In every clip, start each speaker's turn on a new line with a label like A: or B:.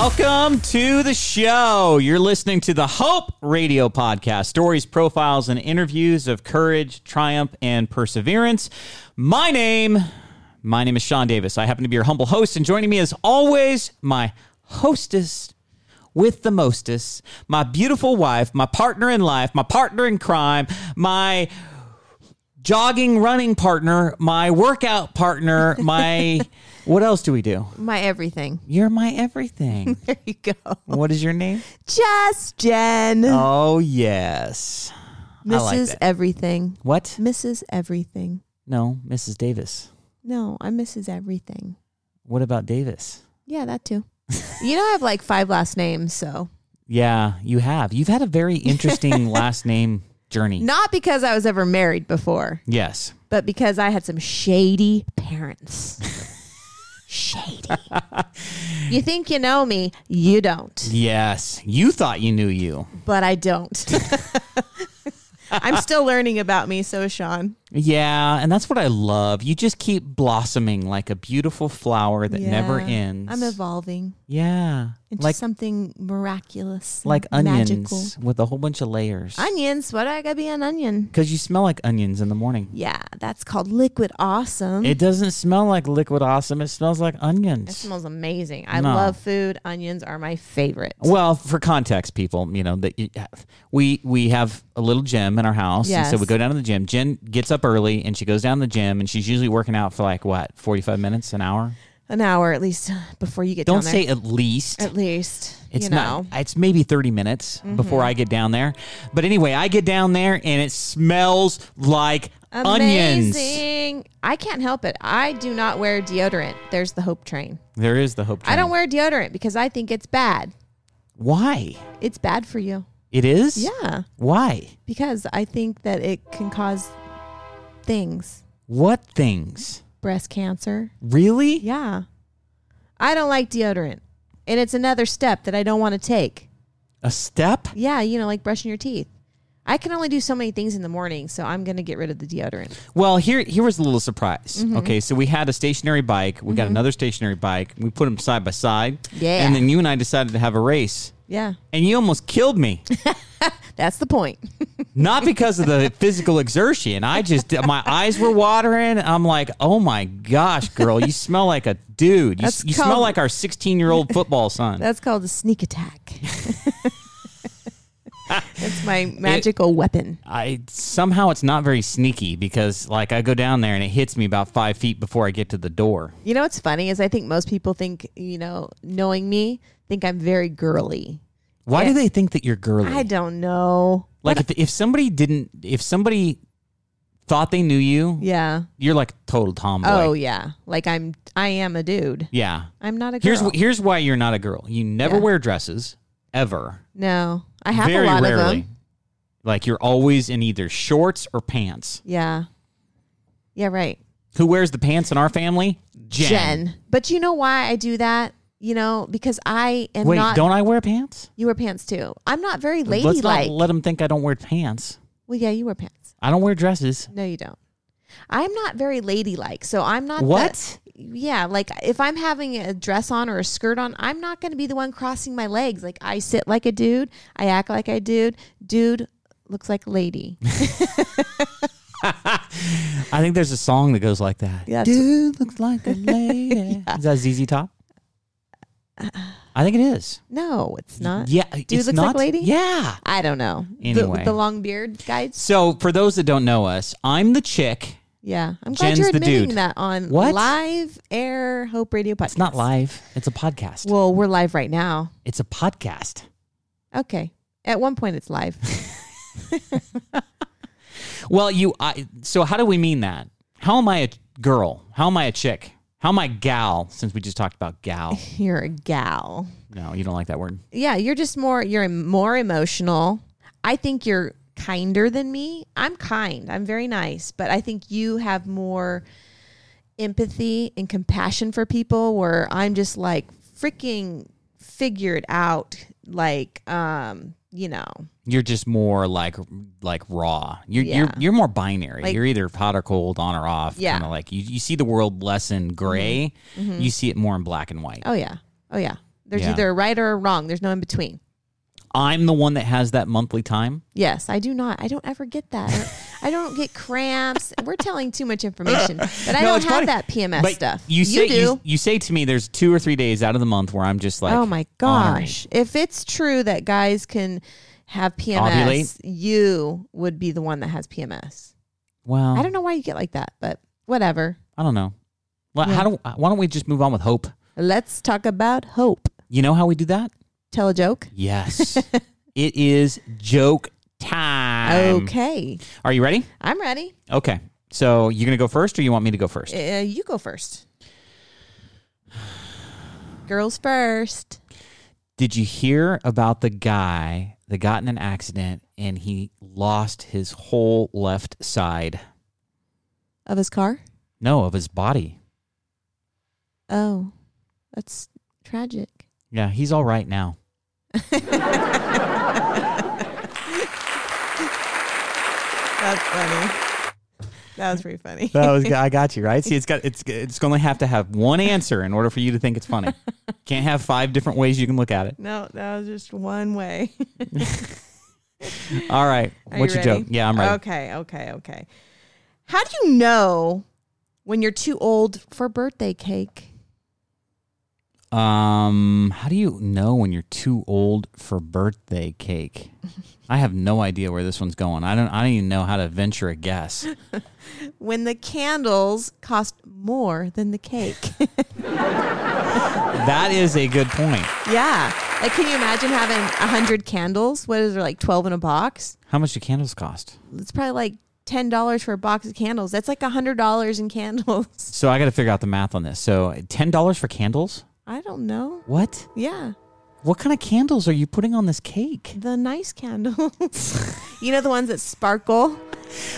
A: Welcome to the show. You're listening to the Hope Radio Podcast stories, profiles, and interviews of courage, triumph, and perseverance. My name, my name is Sean Davis. I happen to be your humble host, and joining me as always, my hostess with the mostest, my beautiful wife, my partner in life, my partner in crime, my jogging running partner, my workout partner, my what else do we do?
B: My everything.
A: You're my everything.
B: There you go.
A: What is your name?
B: Just Jen.
A: Oh yes. Like
B: Mrs.
A: that.
B: Everything.
A: What?
B: Mrs. Everything.
A: No, Mrs. Davis.
B: No, I'm Mrs. Everything.
A: What about Davis?
B: Yeah, that too. you know, I have like five last names, so
A: Yeah, you have. You've had a very interesting last name journey.
B: not because I was ever married before,
A: Yes.
B: but because I had some shady parents. shady. you think you know me, you don't,
A: Yes. You thought you knew you.
B: but I don't. I'm still learning about me, so is Sean.
A: Yeah, and that's what I love. You just keep blossoming like a beautiful flower that never ends.
B: I'm evolving
A: yeah.
B: into
A: Like
B: something miraculous,
A: like onions
B: magical.
A: with a whole bunch of layers.
B: Onions? Why do I gotta be an onion?
A: Because you smell like onions in the morning.
B: Yeah, that's called liquid awesome.
A: It doesn't smell like liquid awesome. It smells like onions.
B: It smells amazing. I
A: No.
B: love food. Onions are my favorite.
A: Well, for context, people, you know that we we have a little gym in our house, and so we go down to the gym. Jen gets up early and she goes down to the gym, and she's usually working out for like what forty five minutes, an hour.
B: An hour at least before you get
A: Don't say at least.
B: at least.
A: It's
B: you know. Mm-hmm.
A: not. It's maybe thirty minutes before I get down there. But anyway, I get down there and it smells like onions.
B: I can't help it. I do not wear deodorant. There's the hope train.
A: There is the hope.
B: I don't wear deodorant because I think it's bad.
A: Why?
B: It's bad for you.
A: It is.
B: Yeah.
A: Why?
B: Because I think that it can cause things.
A: What things?
B: Breast cancer.
A: Really?
B: Yeah. I don't like deodorant. And it's another step that I don't want to take.
A: A step?
B: Yeah, you know, like brushing your teeth. I can only do so many things in the morning, so I'm going to get rid of the deodorant.
A: Well, here here was a little surprise.
B: Mm-hmm.
A: Okay, so we had a stationary bike. We got another stationary bike. We put them side by side.
B: Yeah.
A: And then you and I decided to have a race.
B: Yeah,
A: And you almost killed me.
B: that's the point.
A: Not because of the physical exertion. I just my eyes were watering. I'm like, "Oh my gosh, girl, you smell like a dude. You, you smell like our 16-year-old football son."
B: That's called a sneak attack. That's my magical weapon.
A: I somehow it's not very sneaky because like I go down there and it hits me about 5 feet before I get to the door.
B: You know what's funny is I think most people think, you know, knowing me, think I'm very girly.
A: Why do they think that you're girly?
B: I don't know.
A: Like if if somebody didn't if somebody thought they knew you,
B: Yeah.
A: you're like total tomboy.
B: Oh yeah. Like I'm I am a dude.
A: yeah.
B: I'm not a girl.
A: Here's here's why you're not a girl. You never
B: Yeah.
A: wear dresses ever.
B: no. I have
A: Very
B: a lot
A: rarely.
B: of them.
A: Like you're always in either shorts or pants.
B: Yeah. Yeah, right.
A: Who wears the pants in our family? Jen.
B: Jen. But you know why I do that? You know, because I am
A: Wait,
B: not.
A: don't I wear pants?
B: you wear pants too. I'm not very
A: Let's
B: ladylike.
A: not let them think I don't wear pants.
B: well, yeah, you wear pants.
A: I don't wear dresses.
B: No, you don't. I'm not very ladylike, so I'm not.
A: What?
B: That- yeah, like if I'm having a dress on or a skirt on, I'm not going to be the one crossing my legs. Like I sit like a dude, I act like a dude. Dude looks like a lady.
A: I think there's a song that goes like that.
B: Yeah,
A: Dude looks like a lady. Is that ZZ Top? I think it is.
B: no, it's not.
A: Yeah,
B: Dude
A: it's
B: looks
A: not.
B: like lady?
A: Yeah.
B: I don't know. The-
A: Anyway.
B: the, long beard guys.
A: So for those that don't know us, I'm the chick.
B: Yeah, I'm glad
A: Jen's
B: you're
A: the
B: admitting
A: dude.
B: that on
A: What?
B: live air Hope Radio podcast.
A: It's not live. It's a podcast.
B: Well, we're live right now.
A: It's a podcast.
B: Okay. At one point, it's live.
A: Well, you. I, so how do we mean that? How am I a girl? How am I a chick? How am I gal? Since we just talked about gal.
B: You're a gal.
A: No, you don't like that word.
B: Yeah, you're just more. You're more emotional. I think you're kinder than me. I'm kind. I'm very nice, but I think you have more empathy and compassion for people. Where I'm just like freaking figured out. Like, um, you know,
A: You're just more like like raw. You're you're you're more binary.
B: Like-
A: you're either hot or cold, on or off.
B: Yeah.
A: Kind of like you, you see the world less in gray. You see it more in black and white.
B: Oh yeah. Oh yeah. There's
A: Yeah.
B: either a right or a wrong. There's no in between.
A: I'm the one that has that monthly time.
B: Yes, I do not. I don't ever get that. I don't get cramps. We're telling too much information, but I
A: No,
B: don't have
A: funny.
B: that PMS
A: But
B: stuff.
A: You say
B: do.
A: you, you say to me, there's two or three days out of the month where I'm just like,
B: oh my
A: honoring.
B: gosh! If it's true that guys can have PMS,
A: Ovulate?
B: you would be the one that has PMS.
A: Well,
B: I don't know why you get like that, but whatever.
A: I don't know. Well,
B: Yeah.
A: How do, why don't we just move on with hope?
B: Let's talk about hope.
A: You know how we do that?
B: Tell a joke.
A: Yes. it is joke time.
B: Okay,
A: Are you ready?
B: I'm ready.
A: Okay. So you're going to go first or you want me to go first?
B: Uh, you go first. Girls first.
A: Did you hear about the guy that got in an accident and he lost his whole left side?
B: Of his car?
A: No, of his body.
B: Oh, that's tragic.
A: Yeah, he's all right now.
B: That's funny. That was pretty funny.
A: That was I got you right. See, it's got it's it's going to have to have one answer in order for you to think it's funny. Can't have five different ways you can look at it.
B: no, that was just one way.
A: All right,
B: Are
A: what's
B: you
A: your
B: ready?
A: joke? Yeah, I'm ready.
B: Okay, okay, okay. How do you know when you're too old for birthday cake?
A: Um, how do you know when you're too old for birthday cake? I have no idea where this one's going. I don't. I don't even know how to venture a guess.
B: When the candles cost more than the cake.
A: that is a good point.
B: yeah. Like, can you imagine having a hundred candles? What is there, like twelve in a box?
A: How much do candles cost?
B: It's probably like ten dollars for a box of candles. That's like a hundred dollars in candles.
A: So I got to figure out the math on this. So ten dollars for candles?
B: I don't know.
A: What?
B: Yeah.
A: What kind of candles are you putting on this cake?
B: The nice candles. you know the ones that sparkle?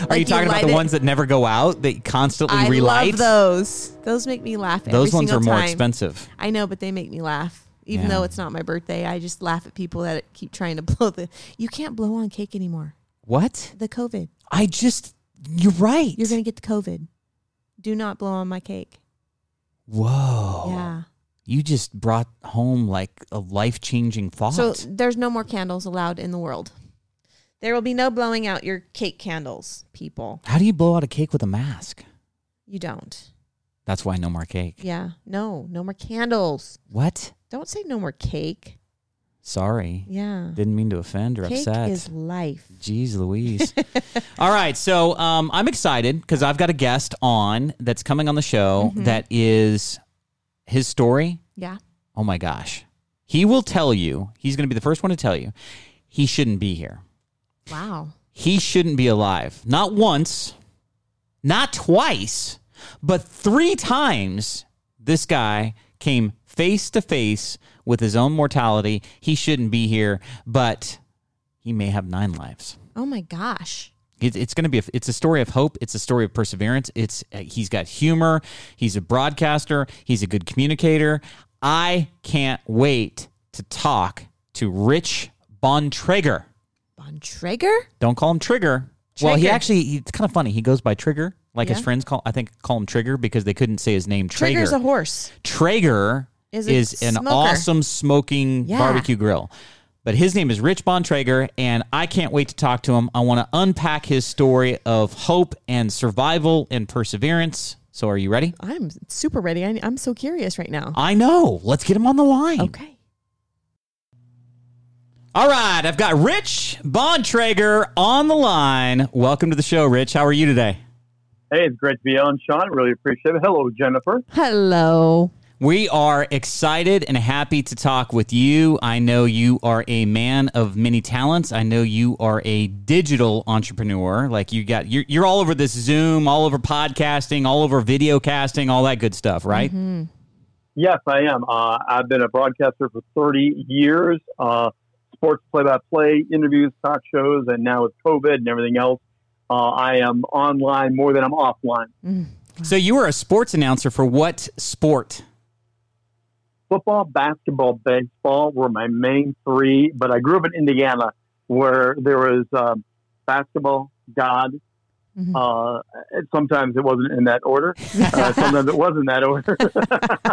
A: Are
B: Like
A: you talking about the
B: it-
A: ones that never go out? That constantly
B: I
A: relight?
B: love those. Those make me laugh.
A: Those ones are more
B: time.
A: expensive.
B: I know, but they make me laugh. Even
A: Yeah.
B: though it's not my birthday, I just laugh at people that keep trying to blow the. You can't blow on cake anymore.
A: What?
B: The COVID.
A: I just. You're right.
B: You're gonna get the COVID. Do not blow on my cake.
A: Whoa.
B: Yeah.
A: You just brought home like a life changing thought.
B: So there's no more candles allowed in the world. There will be no blowing out your cake candles, people.
A: How do you blow out a cake with a mask?
B: You don't.
A: That's why no more cake.
B: Yeah. No. No more candles.
A: What?
B: Don't say no more cake.
A: Sorry.
B: Yeah.
A: Didn't mean to offend or
B: Cake
A: upset.
B: is life.
A: Jeez Louise. All right. So um, I'm excited because I've got a guest on that's coming on the show
B: Mm-hmm.
A: that is his story.
B: Yeah.
A: Oh my gosh. He will tell you, he's going to be the first one to tell you, he shouldn't be here.
B: Wow.
A: He shouldn't be alive. Not once, not twice, but three times this guy came face to face with his own mortality. He shouldn't be here, but he may have nine lives.
B: Oh my gosh.
A: It, it's going to be a, it's a story of hope. It's a story of perseverance. It's uh, he's got humor. He's a broadcaster. He's a good communicator. I can't wait to talk to Rich Bontrager.
B: Von Traeger?
A: Don't call him Trigger. Well, he
B: Trigger.
A: actually it's kind of funny. He goes by Trigger. Like his friends call I think call him Trigger because they couldn't say his name Traeger.
B: Trigger's a horse.
A: Traeger
B: Is
A: is, an
B: smoker.
A: awesome smoking
B: Yeah.
A: barbecue grill. But his name is Rich Bontrager, and I can't wait to talk to him. I want to unpack his story of hope and survival and perseverance. So, are you ready?
B: I'm super ready. I, I'm so curious right now.
A: I know. Let's get him on the line.
B: Okay.
A: All right. I've got Rich Bontrager on the line. Welcome to the show, Rich. How are you today?
C: Hey, it's great to be on, Sean. Really appreciate it. Hello, Jennifer.
B: Hello.
A: We are excited and happy to talk with you. I know you are a man of many talents. I know you are a digital entrepreneur. Like you got, you're, you're all over this Zoom, all over podcasting, all over video casting, all that good stuff, right?
C: Yes, I am. Uh, I've been a broadcaster for 30 years, uh, sports play by play, interviews, talk shows, and now with COVID and everything else, uh, I am online more than I'm offline.
A: So you were a sports announcer for what sport?
C: Football, basketball, baseball were my main three, but I grew up in Indiana where there was um, basketball, God, Mm-hmm. Uh, sometimes it wasn't in that order. Uh, sometimes it was in that order.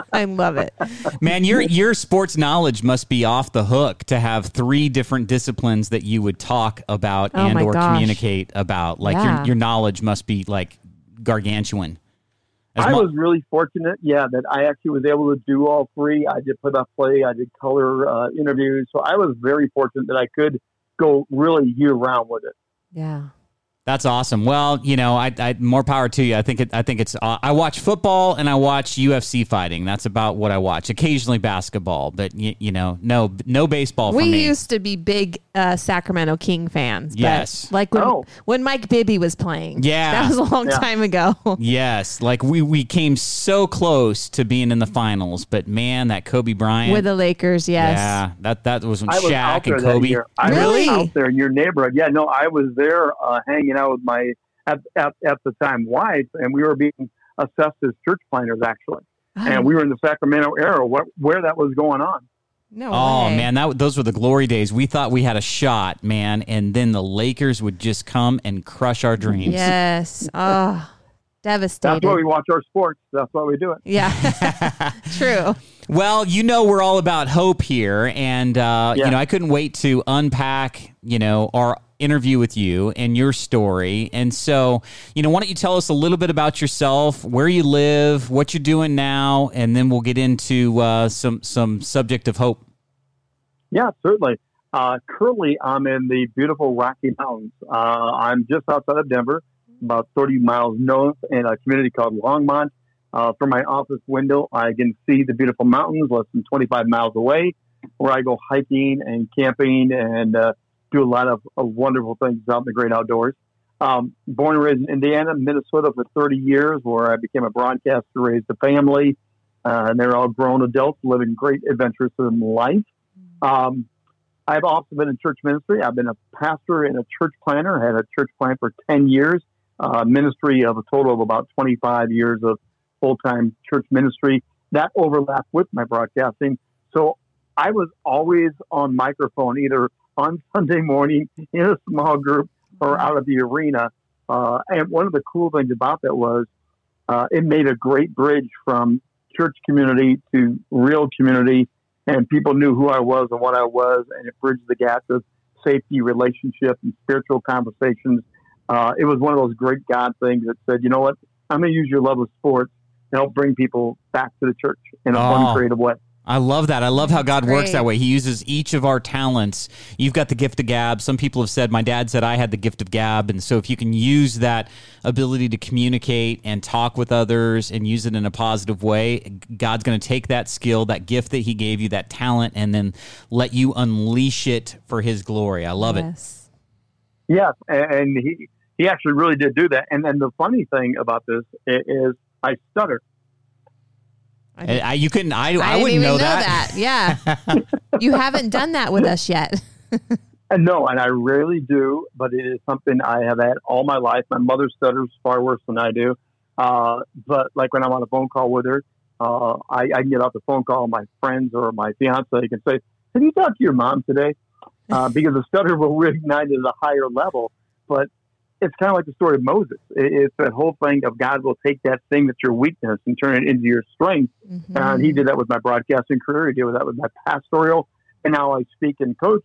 B: I love it,
A: man. Your your sports knowledge must be off the hook to have three different disciplines that you would talk about
B: Oh
A: and or
B: gosh.
A: communicate about. Like
B: Yeah.
A: your your knowledge must be like gargantuan. As
C: I
A: mu-
C: was really fortunate, yeah, that I actually was able to do all three. I did play-by-play, I did color uh, interviews, so I was very fortunate that I could go really year-round with it.
B: yeah.
A: That's awesome. Well, you know, I, I more power to you. I think it, I think it's. Uh, I watch football and I watch UFC fighting. That's about what I watch. Occasionally basketball, but you, you know, no no baseball for
B: We
A: me.
B: used to be big uh, Sacramento King fans. but
A: Yes.
B: like when
C: Oh.
B: when Mike Bibby was playing.
A: Yeah.
B: that was a long
C: Yeah.
B: time ago.
A: yes, like we we came so close to being in the finals, but man, that Kobe Bryant
B: With the Lakers, yes.
A: Yeah, that that was when
C: I was
A: Shaq
C: out there
A: and
C: that
A: Kobe.
C: year. I
B: Really?
C: was out there in your neighborhood. Yeah, no, I was there uh, hanging out with my at, at, at the time wife, and we were being assessed as church planters actually, and we were in the Sacramento area where, where that was going on.
B: no
A: Oh
B: way.
A: man, that those were the glory days. We thought we had a shot, man, and then the Lakers would just come and crush our dreams.
B: Yes. Oh, devastated.
C: That's why we watch our sports. That's why we do it.
B: yeah. True.
A: Well, you know we're all about hope here, and uh,
C: Yeah.
A: you know I couldn't wait to unpack you know our interview with you and your story. And so, you know, why don't you tell us a little bit about yourself, where you live, what you're doing now, and then we'll get into uh, some some subject of hope.
C: Yeah, certainly. Uh, currently, I'm in the beautiful Rocky Mountains. Uh, I'm just outside of Denver, about 30 miles north, in a community called Longmont. Uh, from my office window, I can see the beautiful mountains less than 25 miles away, where I go hiking and camping and uh, do a lot of, of wonderful things out in the great outdoors. Um, born and raised in Indiana, Minnesota for 30 years, where I became a broadcaster, raised a family, uh, and they're all grown adults living great adventures in life. Um, I've also been in church ministry. I've been a pastor and a church planter. Had a church plant for 10 years, uh, ministry of a total of about 25 years of full time church ministry. That overlapped with my broadcasting. So I was always on microphone, either on Sunday morning in a small group or out of the arena. Uh, and one of the cool things about that was uh, it made a great bridge from church community to real community and people knew who I was and what I was, and it bridged the gap of safety, relationship, and spiritual conversations. Uh, it was one of those great God things that said, you know what, I'm going to use your love of sports to help bring people back to the church in a
A: Oh.
C: fun, creative way.
A: I love that. I love how God works that way. He uses each of our talents. You've got the gift of gab. Some people have said, my dad said I had the gift of gab. And so if you can use that ability to communicate and talk with others and use it in a positive way, God's going to take that skill, that gift that He gave you, that talent, and then let you unleash it for His glory. I love it.
B: yes.
C: Yes, and and he he actually really did do that. And then the funny thing about this i- is I stutter.
B: I didn't-
A: I, you couldn't, I, I,
B: I didn't
A: wouldn't
B: even
A: know,
B: know
A: that.
B: that. Yeah. you haven't done that with us yet.
C: And no, and I rarely do, but it is something I have had all my life. My mother stutters far worse than I do. Uh, but like when I'm on a phone call with her, uh, I, I can get off the phone call, my friends or my fiance can say, Have you talked to your mom today? Uh, because the stutter will reignite it at a higher level. But it's kind of like the story of Moses. It's that whole thing of God will take that thing that's your weakness and turn it into your strength.
B: Mhm.
C: And he did that with my broadcasting career. He did that with my pastoral. And now I speak and coach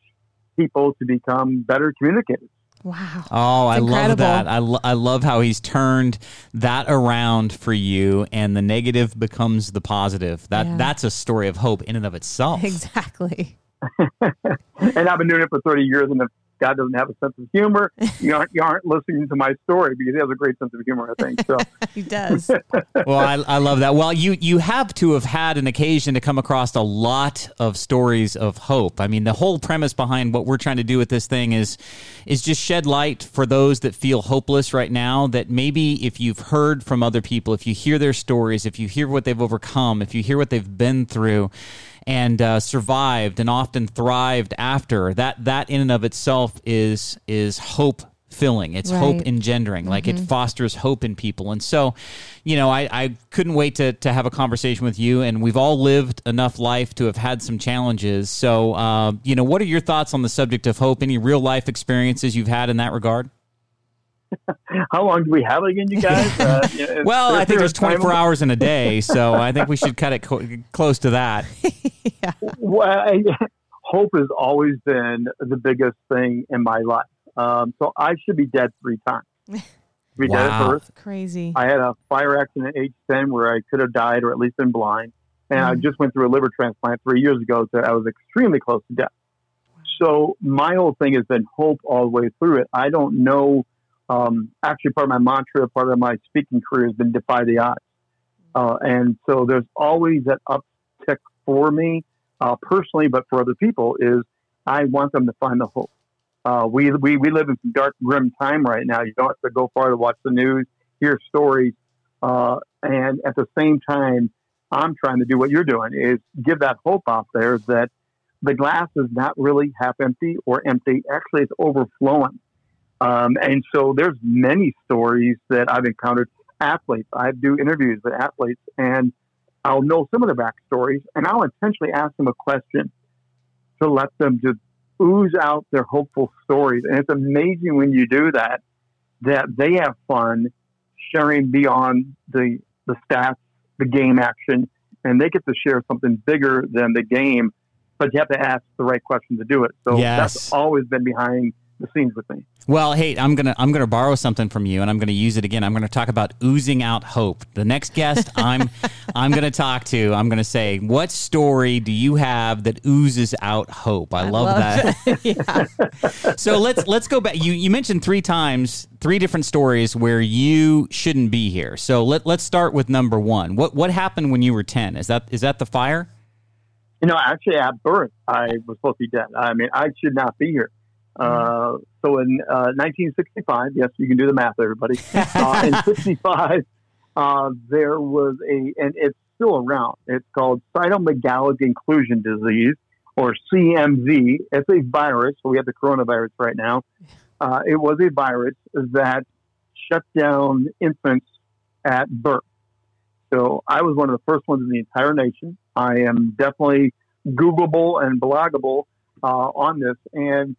C: people to become better communicators.
B: Wow.
A: Oh, I love that. I, lo- I love how he's turned that around for you and the negative becomes the positive. That
B: Yeah.
A: that's a story of hope in and of itself.
B: Exactly.
C: and I've been doing it for 30 years. And if God doesn't have a sense of humor, you aren't, you aren't listening to my story because he has a great sense of humor, I think. So,
B: He does.
A: well, I, I love that. Well, you you have to have had an occasion to come across a lot of stories of hope. I mean, the whole premise behind what we're trying to do with this thing is is just shed light for those that feel hopeless right now. That maybe if you've heard from other people, if you hear their stories, if you hear what they've overcome, if you hear what they've been through. And uh, survived and often thrived after that. That in and of itself is is hope filling. It's hope
B: Right.
A: engendering. Like it fosters hope in people. And so, you know, I, I couldn't wait to, to have a conversation with you. And we've all lived enough life to have had some challenges. So, uh, you know, what are your thoughts on the subject of hope? Any real life experiences you've had in that regard?
C: How long do we have again, you guys? Uh, you
A: well, I think there's 24
C: time-
A: hours in a day, so I think we should cut it co- close to that.
B: yeah.
C: Well, I, hope has always been the biggest thing in my life. Um, so I should be dead three times. Be dead at
A: Wow.
C: birth.
B: Crazy.
C: I had a fire accident at age 10 where I could have died or at least been blind. And I
B: Mm.
C: just went through a liver transplant three years ago, so I was extremely close to death. So my whole thing has been hope all the way through it. I don't know. Um, actually, part of my mantra, part of my speaking career has been defy the odds. Uh, and so there's always that uptick for me uh, personally, but for other people is I want them to find the hope. Uh, we, we, we live in some dark, grim time right now. You don't have to go far to watch the news, hear stories. Uh, and at the same time, I'm trying to do what you're doing is give that hope out there that the glass is not really half empty or empty. Actually, it's overflowing. Um, and so there's many stories that I've encountered athletes. I do interviews with athletes and I'll know some of their backstories and I'll intentionally ask them a question to let them just ooze out their hopeful stories. And it's amazing when you do that, that they have fun sharing beyond the, the stats, the game action, and they get to share something bigger than the game, but you have to ask the right question to do it. So
A: Yes.
C: that's always been behind the scenes with me.
A: Well, hey, I'm gonna I'm gonna borrow something from you, and I'm gonna use it again. I'm gonna talk about oozing out hope. The next guest I'm I'm gonna talk to, I'm gonna say, what story do you have that oozes out hope? I, love, that.
B: yeah.
A: so let's let's go back. You you mentioned three times three different stories where you shouldn't be here. So let let's start with number one. What what happened when you were ten? Is that is that the fire?
C: You know, actually, at birth, I was supposed to be dead. I mean, I should not be here. Uh, so in uh, 1965, yes, you can do the math, everybody. Uh, in 65, uh, there was a, and it's still around. It's called cytomegalic inclusion disease, or CMV. It's a virus. So we have the coronavirus right now. Uh, it was a virus that shut down infants at birth. So I was one of the first ones in the entire nation. I am definitely Googleable and bloggable uh, on this. And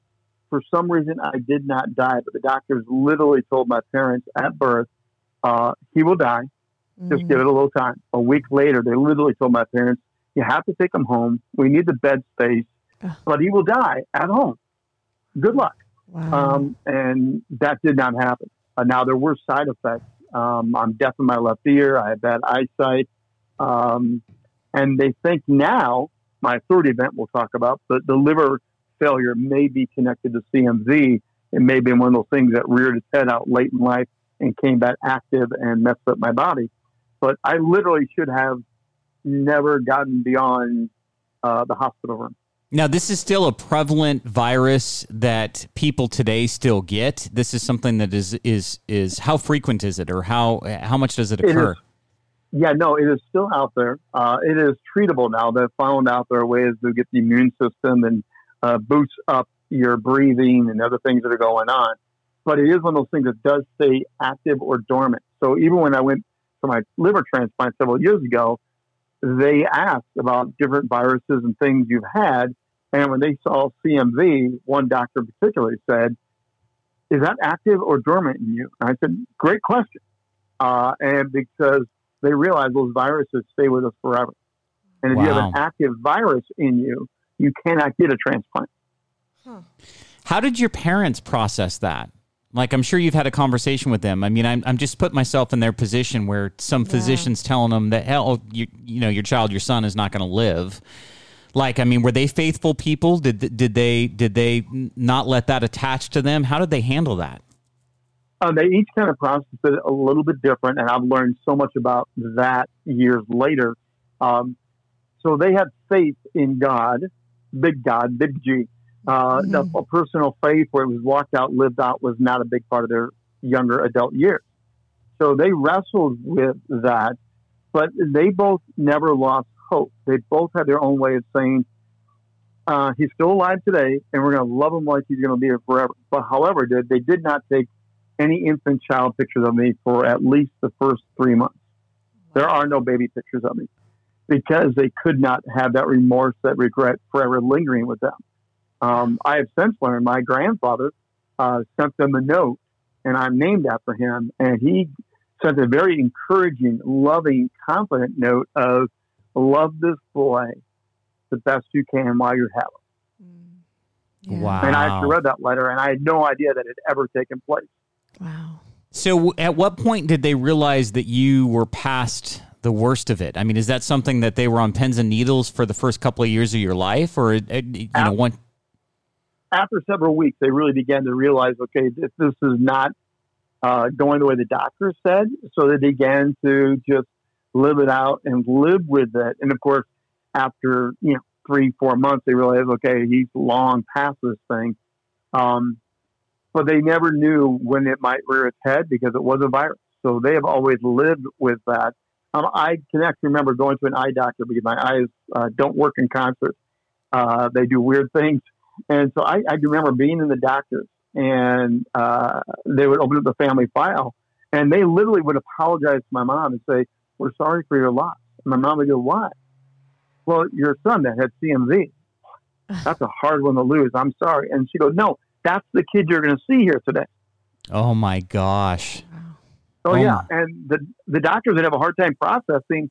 C: for some reason, I did not die, but the doctors literally told my parents at birth, uh, he will die. Just give it a little time. A week later, they literally told my parents, you have to take him home. We need the bed space,
B: Ugh.
C: but he will die at home. Good luck.
B: Wow.
C: Um, and that did not happen. Uh, now there were side effects. Um, I'm deaf in my left ear. I have bad eyesight. Um, and they think now, my third event we'll talk about, but the liver failure may be connected to CMV. It may be one of those things that reared its head out late in life and came back active and messed up my body. But I literally should have never gotten beyond uh, the hospital room.
A: Now, this is still a prevalent virus that people today still get. This is something that is is is how frequent is it, or how how much does it
C: It is
A: occur?
C: Yeah, no, it is still out there. Uh, it is treatable now. They've found out there are ways to get the immune system and uh, boost up your breathing and other things that are going on. But it is one of those things that does stay active or dormant. So even when I went for my liver transplant several years ago, they asked about different viruses and things you've had. And when they saw CMV, one doctor particularly said, Is that active or dormant in you? And I said, Great question. Uh, and because they realize those viruses stay with us forever. And if you have an active virus in you, you cannot get a transplant.
A: How did your parents process that? Like, I'm sure you've had a conversation with them. I mean, I'm, I'm just putting myself in their position where some physicians telling them that, hell, you, you know, your child, your son is not going to live. Like, I mean, were they faithful people? Did did they did they not let that attach to them? How did they handle that?
C: Uh, they each kind of processed it a little bit different, and I've learned so much about that years later. Um, so they had faith in God, big God, big G. Uh,
B: Mhm.
C: the, a personal faith where it was walked out, lived out, was not a big part of their younger adult years. So they wrestled with that, but they both never lost hope. They both had their own way of saying, uh, he's still alive today, and we're going to love him like he's going to be here forever. But however, did they did not take any infant child pictures of me for at least the first three months. There are no baby pictures of me because they could not have that remorse, that regret forever lingering with them. Um, I have since learned my grandfather uh, sent them a note and I'm named after him. And he sent a very encouraging, loving, confident note of love this boy the best you can while you have him.
B: Yeah.
A: Wow.
C: And I actually read that letter, and I had no idea that it had ever taken place.
B: Wow.
A: So, w- at what point did they realize that you were past the worst of it? I mean, is that something that they were on pins and needles for the first couple of years of your life, or uh, you know, one?
C: After several weeks, they really began to realize, okay, this, this is not uh, going the way the doctor said. So they began to just live it out and live with it. And of course, after you know three, four months, they realized, okay, he's long past this thing. Um, but they never knew when it might rear its head because it was a virus. So they have always lived with that. Um, I can actually remember going to an eye doctor because my eyes uh, don't work in concert. Uh, they do weird things. And so I, I remember being in the doctor's and uh, they would open up the family file and they literally would apologize to my mom and say, We're sorry for your loss. And my mom would go, Why? Well, your son that had CMV. That's a hard one to lose. I'm sorry. And she goes, No, that's the kid you're going to see here today.
A: Oh my gosh!
C: Oh,
A: Oh.
C: yeah, and the the doctors would have a hard time processing.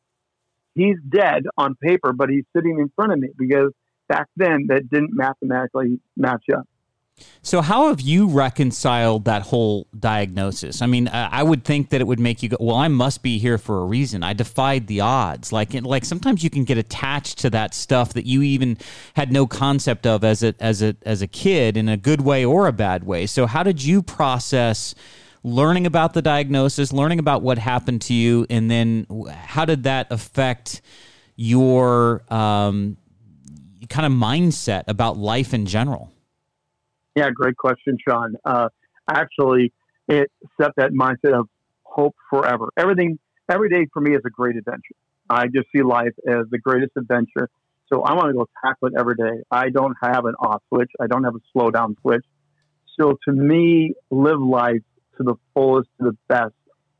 C: He's dead on paper, but he's sitting in front of me because back then that didn't mathematically match up.
A: So, how have you reconciled that whole diagnosis? I mean, I I would think that it would make you go, "Well, I must be here for a reason." I defied the odds. Like, like sometimes you can get attached to that stuff that you even had no concept of as a as a as a kid, in a good way or a bad way. So, how did you process learning about the diagnosis, learning about what happened to you, and then how did that affect your um, kind of mindset about life in general?
C: Yeah, great question, Sean. Uh, actually, it set that mindset of hope forever. Everything, every day for me is a great adventure. I just see life as the greatest adventure. So I want to go tackle it every day. I don't have an off switch. I don't have a slow down switch. So to me, live life to the fullest, to the best.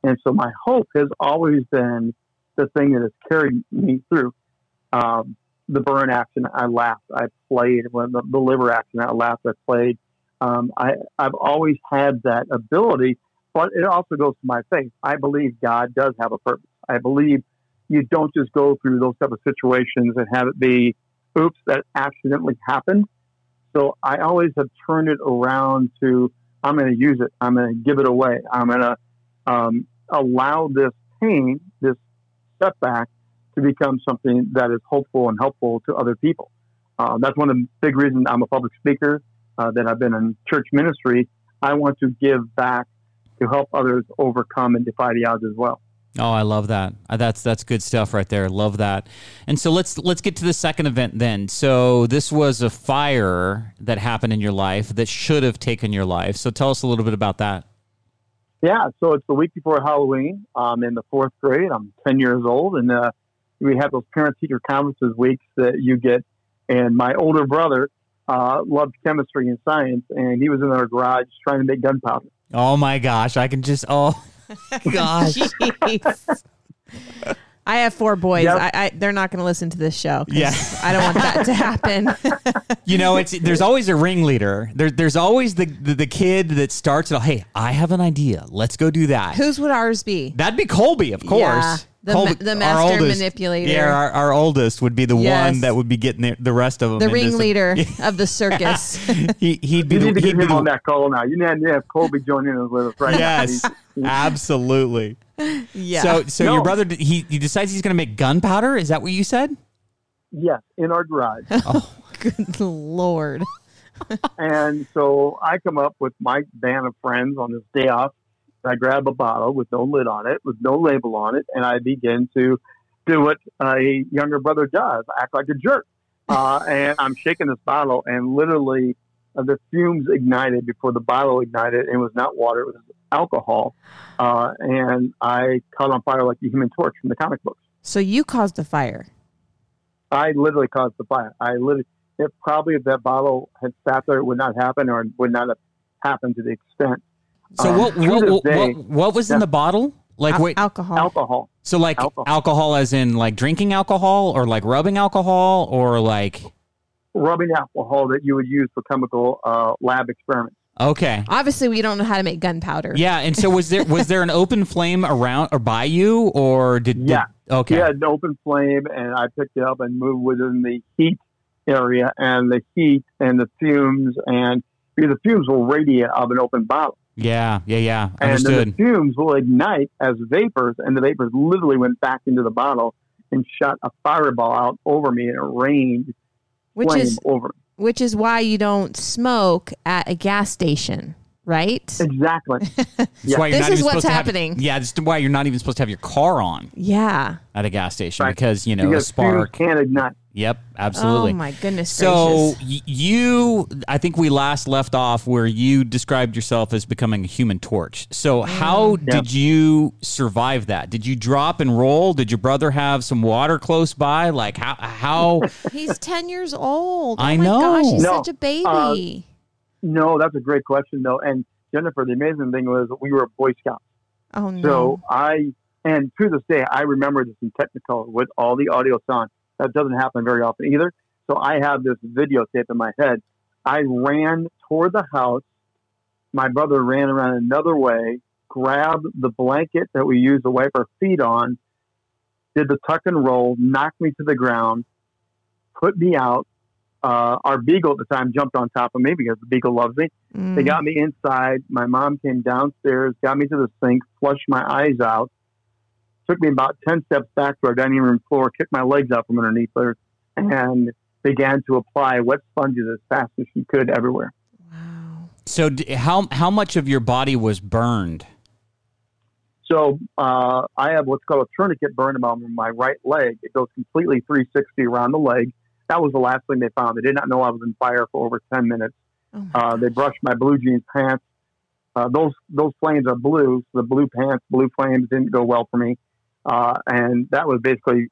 C: And so my hope has always been the thing that has carried me through. Um, the burn accident, I laughed. I played. When the, the liver action, I laughed. I played. Um, I, I've always had that ability, but it also goes to my faith. I believe God does have a purpose. I believe you don't just go through those type of situations and have it be, oops, that accidentally happened. So I always have turned it around to, I'm going to use it. I'm going to give it away. I'm going to um, allow this pain, this setback, to become something that is hopeful and helpful to other people. Uh, that's one of the big reasons I'm a public speaker, uh, that I've been in church ministry. I want to give back to help others overcome and defy the odds as well.
A: Oh, I love that. Uh, That's that's good stuff right there. Love that. And so let's let's get to the second event then. So this was a fire that happened in your life that should have taken your life. So tell us a little bit about that.
C: Yeah, so it's the week before Halloween. I'm in the fourth grade. I'm 10 years old, and uh, we have those parent teacher conferences weeks that you get. And my older brother uh, loved chemistry and science, and he was in our garage trying to make gunpowder.
A: Oh my gosh, I can just oh gosh.
B: I have four boys.
C: Yep.
B: I, I they're not going to listen to this show.
A: Yeah.
B: I don't want that to happen.
A: You know, it's there's always a ringleader. There, there's always the, the the kid that starts it. Hey, I have an idea. Let's go do that.
B: Whose would ours be?
A: That'd be Colby, of course.
B: Yeah, the
A: Colby-
B: ma- the
A: our
B: master
A: oldest-
B: manipulator.
A: Yeah, our, our oldest would be the
B: Yes.
A: one that would be getting the, the rest of them.
B: The
A: into some-
B: ringleader of the circus.
A: he, he'd be
C: You
A: the,
C: need to
A: he'd
C: get
A: be
C: him
A: the-
C: on that call now. You need to have Colby join in with us right now.
A: Yes, absolutely.
B: yeah.
A: So, so
C: No.
A: your brother he he decides he's going to make gunpowder. Is that what you said?
C: Yes, in our garage.
B: oh, good lord.
C: And so I come up with my band of friends on this day off. I grab a bottle with no lid on it, with no label on it, and I begin to do what a younger brother does act like a jerk. Uh, and I'm shaking this bottle, and literally uh, the fumes ignited before the bottle ignited. And it was not water, it was alcohol. Uh, and I caught on fire like the human torch from the comic books.
B: So you caused the fire.
C: I literally caused the fire. I literally, if probably if that bottle had sat there, it would not happen or would not have happened to the extent.
A: So
C: Um,
A: what what, what,
C: day,
A: what what was in the bottle? Like
B: Al-
A: wait,
B: alcohol.
C: alcohol.
A: so like alcohol.
C: alcohol.
A: as in like drinking alcohol or like rubbing alcohol or like
C: rubbing alcohol that you would use for chemical uh, lab experiments.
A: Okay.
B: Obviously, we don't know how to make gunpowder.
A: Yeah, and so was there was there an open flame around or by you, or did did-
C: Yeah.
A: okay,
C: He had an open flame, and I picked it up and moved within the heat area, and the heat and the fumes, and because the fumes will radiate out of an open bottle,
A: yeah, yeah, yeah,
C: and then the fumes will ignite as vapors, and the vapors literally went back into the bottle and shot a fireball out over me, and it rained
B: which
C: flame
B: is
C: over
B: which is why you don't smoke at a gas station, right?
C: Exactly.
A: That's
C: Yeah.
A: why you're
B: This
A: not
B: is
A: even
B: what's
A: supposed to have-
B: happening.
A: yeah, that's why you're not even supposed to have your car on
B: Yeah.
A: at a gas station
C: Right.
A: because you know
C: because
A: a spark.
C: can ignite.
A: Yep, absolutely.
B: Oh my goodness
A: So
B: gracious.
A: y- you, I think we last left off where you described yourself as becoming a human torch. So how
C: Yeah.
A: did you survive that? Did you drop and roll? Did your brother have some water close by? Like how how?
B: He's 10 years old. Oh
A: I
B: my gosh, he's
C: know.
B: such a baby.
C: Uh, No, that's a great question, though. And Jennifer, the amazing thing was we were Boy Scouts.
B: oh no.
C: So I, and to this day, I remember this in Technicolor with all the audio sound. That doesn't happen very often either. So I have this videotape in my head. I ran toward the house. My brother ran around another way, grabbed the blanket that we used to wipe our feet on, did the tuck and roll, knocked me to the ground, put me out. Uh, our beagle at the time jumped on top of me because the beagle loves me.
B: Mm.
C: They got me inside. My mom came downstairs, got me to the sink, flushed my eyes out, took me about 10 steps back to our dining room floor, kicked my legs out from underneath her, and began to apply wet sponges as fast as she could everywhere.
B: wow.
A: So d- how how much of your body was burned?
C: So uh, I have what's called a tourniquet burn on my right leg. It goes completely 360 around the leg. That was the last thing they found. They did not know I was in fire for over 10 minutes.
B: Oh
C: Uh, they brushed my blue jeans pants. Uh, those those flames are blue, so the blue pants, blue flames didn't go well for me, uh, and that was basically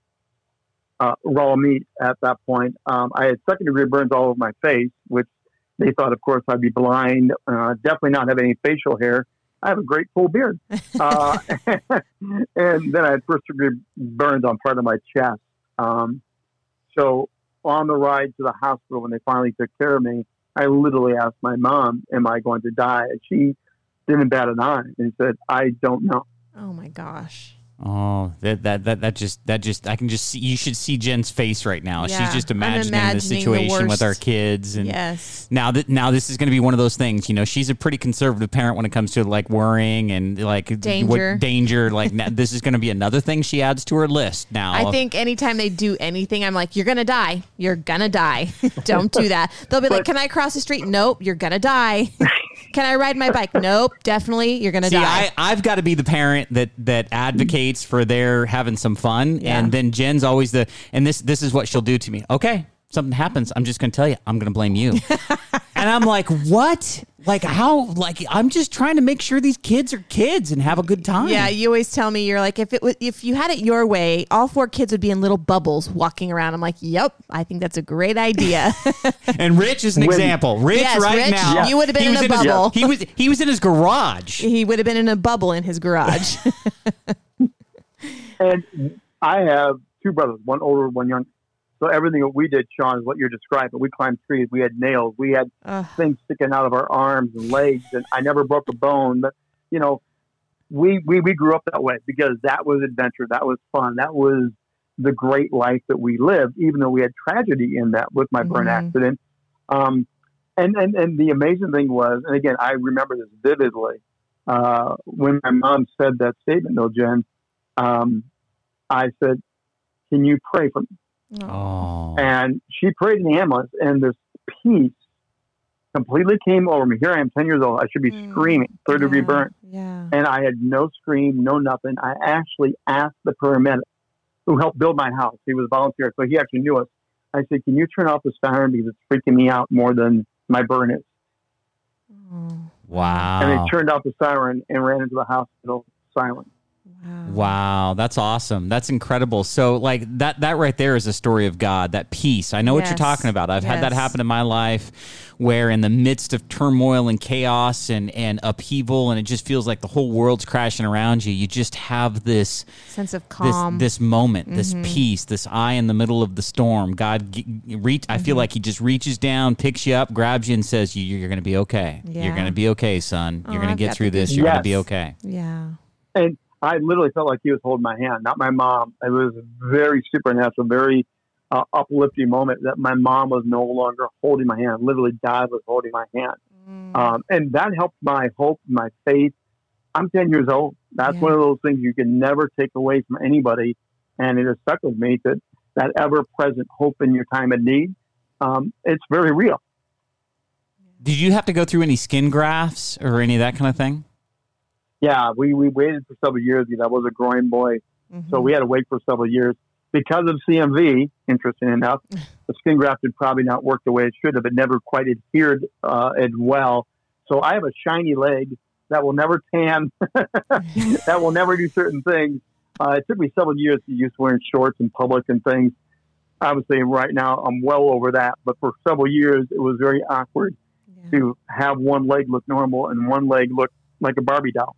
C: uh, raw meat at that point. Um, I had second degree burns all over my face, which they thought, of course, I'd be blind. Uh, definitely not have any facial hair. I have a great full beard, uh, and then I had first degree burns on part of my chest. Um, so on the ride to the hospital when they finally took care of me, I literally asked my mom, "Am I going to die?" And she didn't bat an eye and said, "I don't know."
B: Oh my gosh.
A: Oh, that that that that just that just I can just see you should see Jen's face right now.
B: Yeah,
A: She's just
B: I'm
A: imagining, the
B: imagining the
A: situation with our kids and
B: Yes.
A: now that now this is going to be one of those things. You know, she's a pretty conservative parent when it comes to like worrying and like
B: Danger.
A: What, danger. Like now, this is going to be another thing she adds to her list now.
B: I think anytime they do anything, I'm like, you're gonna die. You're gonna die. Don't do that. They'll be like, Can I cross the street? Nope, you're gonna die. Can I ride my bike? Nope, definitely, you're gonna
A: See,
B: die.
A: I, I've got to be the parent that that advocates for their having some fun,
B: Yeah.
A: and then Jen's always the and this this is what she'll do to me. Okay, something happens, I'm just going to tell you, I'm going to blame you, and I'm like, what? Like how? Like I'm just trying to make sure these kids are kids and have a good time.
B: yeah, you always tell me you're like, if it was, if you had it your way, all four kids would be in little bubbles walking around. I'm like, yep, I think that's a great idea.
A: And Rich is an
C: When-
A: example. Rich
B: Yes,
A: right
B: Rich,
A: now,
B: you would have been
A: he
B: in
A: was
B: a
A: his-
B: bubble.
A: he was he was in his garage.
B: he would have been in a bubble in his garage.
C: And I have two brothers, one older, one younger. So everything that we did, Sean, is what you're describing. But we climbed trees. We had nails. We had
B: Ugh.
C: things sticking out of our arms and legs. And I never broke a bone. But, you know, we, we, we grew up that way because that was adventure. That was fun. That was the great life that we lived, even though we had tragedy in that with my burn
B: Mhm.
C: accident. Um, and, and, and the amazing thing was, and again, I remember this vividly, uh, when my mom said that statement, though, Jen, um, I said, Can you pray for me?
A: Oh,
C: And she prayed in the ambulance, and this peace completely came over me. Here I am, 10 years old. I should be
B: Mm.
C: screaming, third degree burn.
B: Yeah.
C: And I had no scream, no nothing. I actually asked the paramedic who helped build my house. He was a volunteer, so he actually knew us. I said, Can you turn off the siren because it's freaking me out more than my burn is?
B: Oh,
A: wow.
C: And they turned off the siren and ran into the hospital silent.
A: Wow, that's awesome. That's incredible. So like that that right there is a story of God, that peace. I know what you're talking about. I've had that happen in my life where in the midst of turmoil and chaos and and upheaval and it just feels like the whole world's crashing around you, you just have this
B: Sense of calm.
A: this moment, this mm-hmm. peace, this eye in the middle of the storm. God g- reach I feel mm-hmm. like he just reaches down, picks you up, grabs you and says you you're going to be okay. You're going to be okay, son. You're
B: Oh,
A: going to get through
B: the
A: this. You're going to be okay.
B: yeah.
C: And I literally felt like he was holding my hand, not my mom. It was very supernatural, very uh, uplifting moment that my mom was no longer holding my hand. Literally, dad was holding my hand.
B: Mm.
C: Um, and that helped my hope, my faith. I'm 10 years old. That's
B: Yeah.
C: one of those things you can never take away from anybody. And it has stuck with me that that ever present hope in your time of need. Um, it's very real.
A: Did you have to go through any skin grafts or any of that kind of thing?
C: Yeah, we, we waited for several years because I was a growing boy.
B: Mm-hmm.
C: So we had to wait for several years. Because of CMV, interesting enough, the skin graft had probably not worked the way it should have. It never quite adhered uh, as well. So I have a shiny leg that will never tan, that will never do certain things. Uh, it took me several years to use wearing shorts in public and things. Obviously, right now I'm well over that, but for several years it was very awkward
B: Yeah.
C: to have one leg look normal and one leg look like a Barbie doll.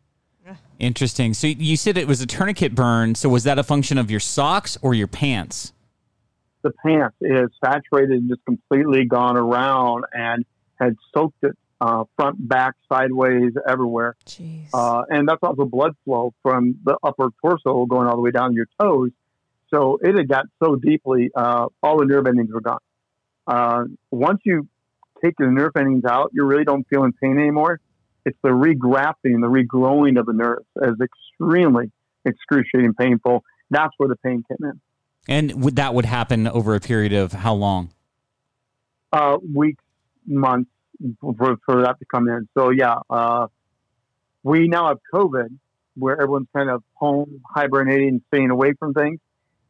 A: Interesting. So you said it was a tourniquet burn. So was that a function of your socks or your pants?
C: the pants is saturated and just completely gone around and had soaked it uh, front, back, sideways, everywhere.
B: Jeez.
C: Uh, and that's also blood flow from the upper torso going all the way down to your toes. So it had got so deeply, uh, all the nerve endings were gone. Uh, once you take the nerve endings out, you really don't feel in pain anymore. It's the regrafting, the regrowing of the nerves is extremely excruciating painful. That's where the pain came in.
A: And would that would happen over a period of how long?
C: uh, weeks, months for, for that to come in. So yeah, uh, we now have COVID where everyone's kind of home hibernating, staying away from things.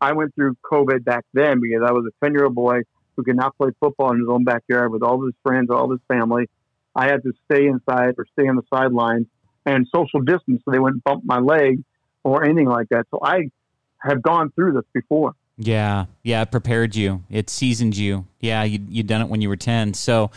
C: I went through COVID back then because I was a 10 year old boy who could not play football in his own backyard with all of his friends, all of his family. I had to stay inside or stay on the sidelines and social distance so they wouldn't bump my leg or anything like that. So I have gone through this before.
A: Yeah, yeah, it prepared you. It seasoned you. Yeah, you you done it when you were ten. So,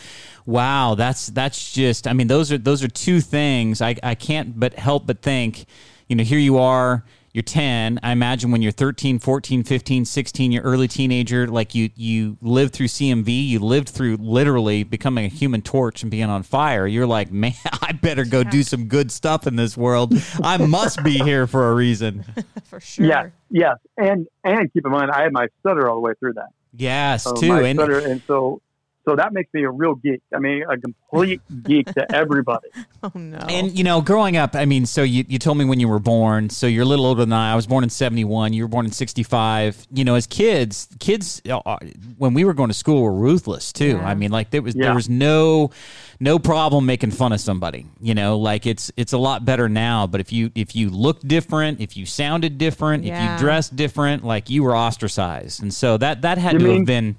A: wow, that's that's just. I mean, those are those are two things. I I can't but help but think. You know, here you are. You're 10. I imagine when you're 13, 14, 15, 16, you're early teenager, like you you lived through CMV, you lived through literally becoming a human torch and being on fire. You're like, man, I better go do some good stuff in this world. I must be here for a reason.
B: For sure.
C: Yes, yes, and and keep in mind, I had my stutter all the way through that.
A: Yes,
C: So
A: too.
C: my
A: And
C: stutter, and so so that makes me a real geek. I mean, a complete geek to everybody.
B: Oh no.
A: And you know, growing up, I mean, so you, you told me when you were born, so you're a little older than I. I was born in '71. You were born in '65. You know, as kids, kids uh, when we were going to school were ruthless too.
B: Yeah.
A: I mean, like there was
C: Yeah.
A: there was no no problem making fun of somebody. You know, like it's it's a lot better now. But if you if you looked different, if you sounded different, if you dressed different, like you were ostracized, and so that that had
C: You
A: to
C: mean-
A: have been.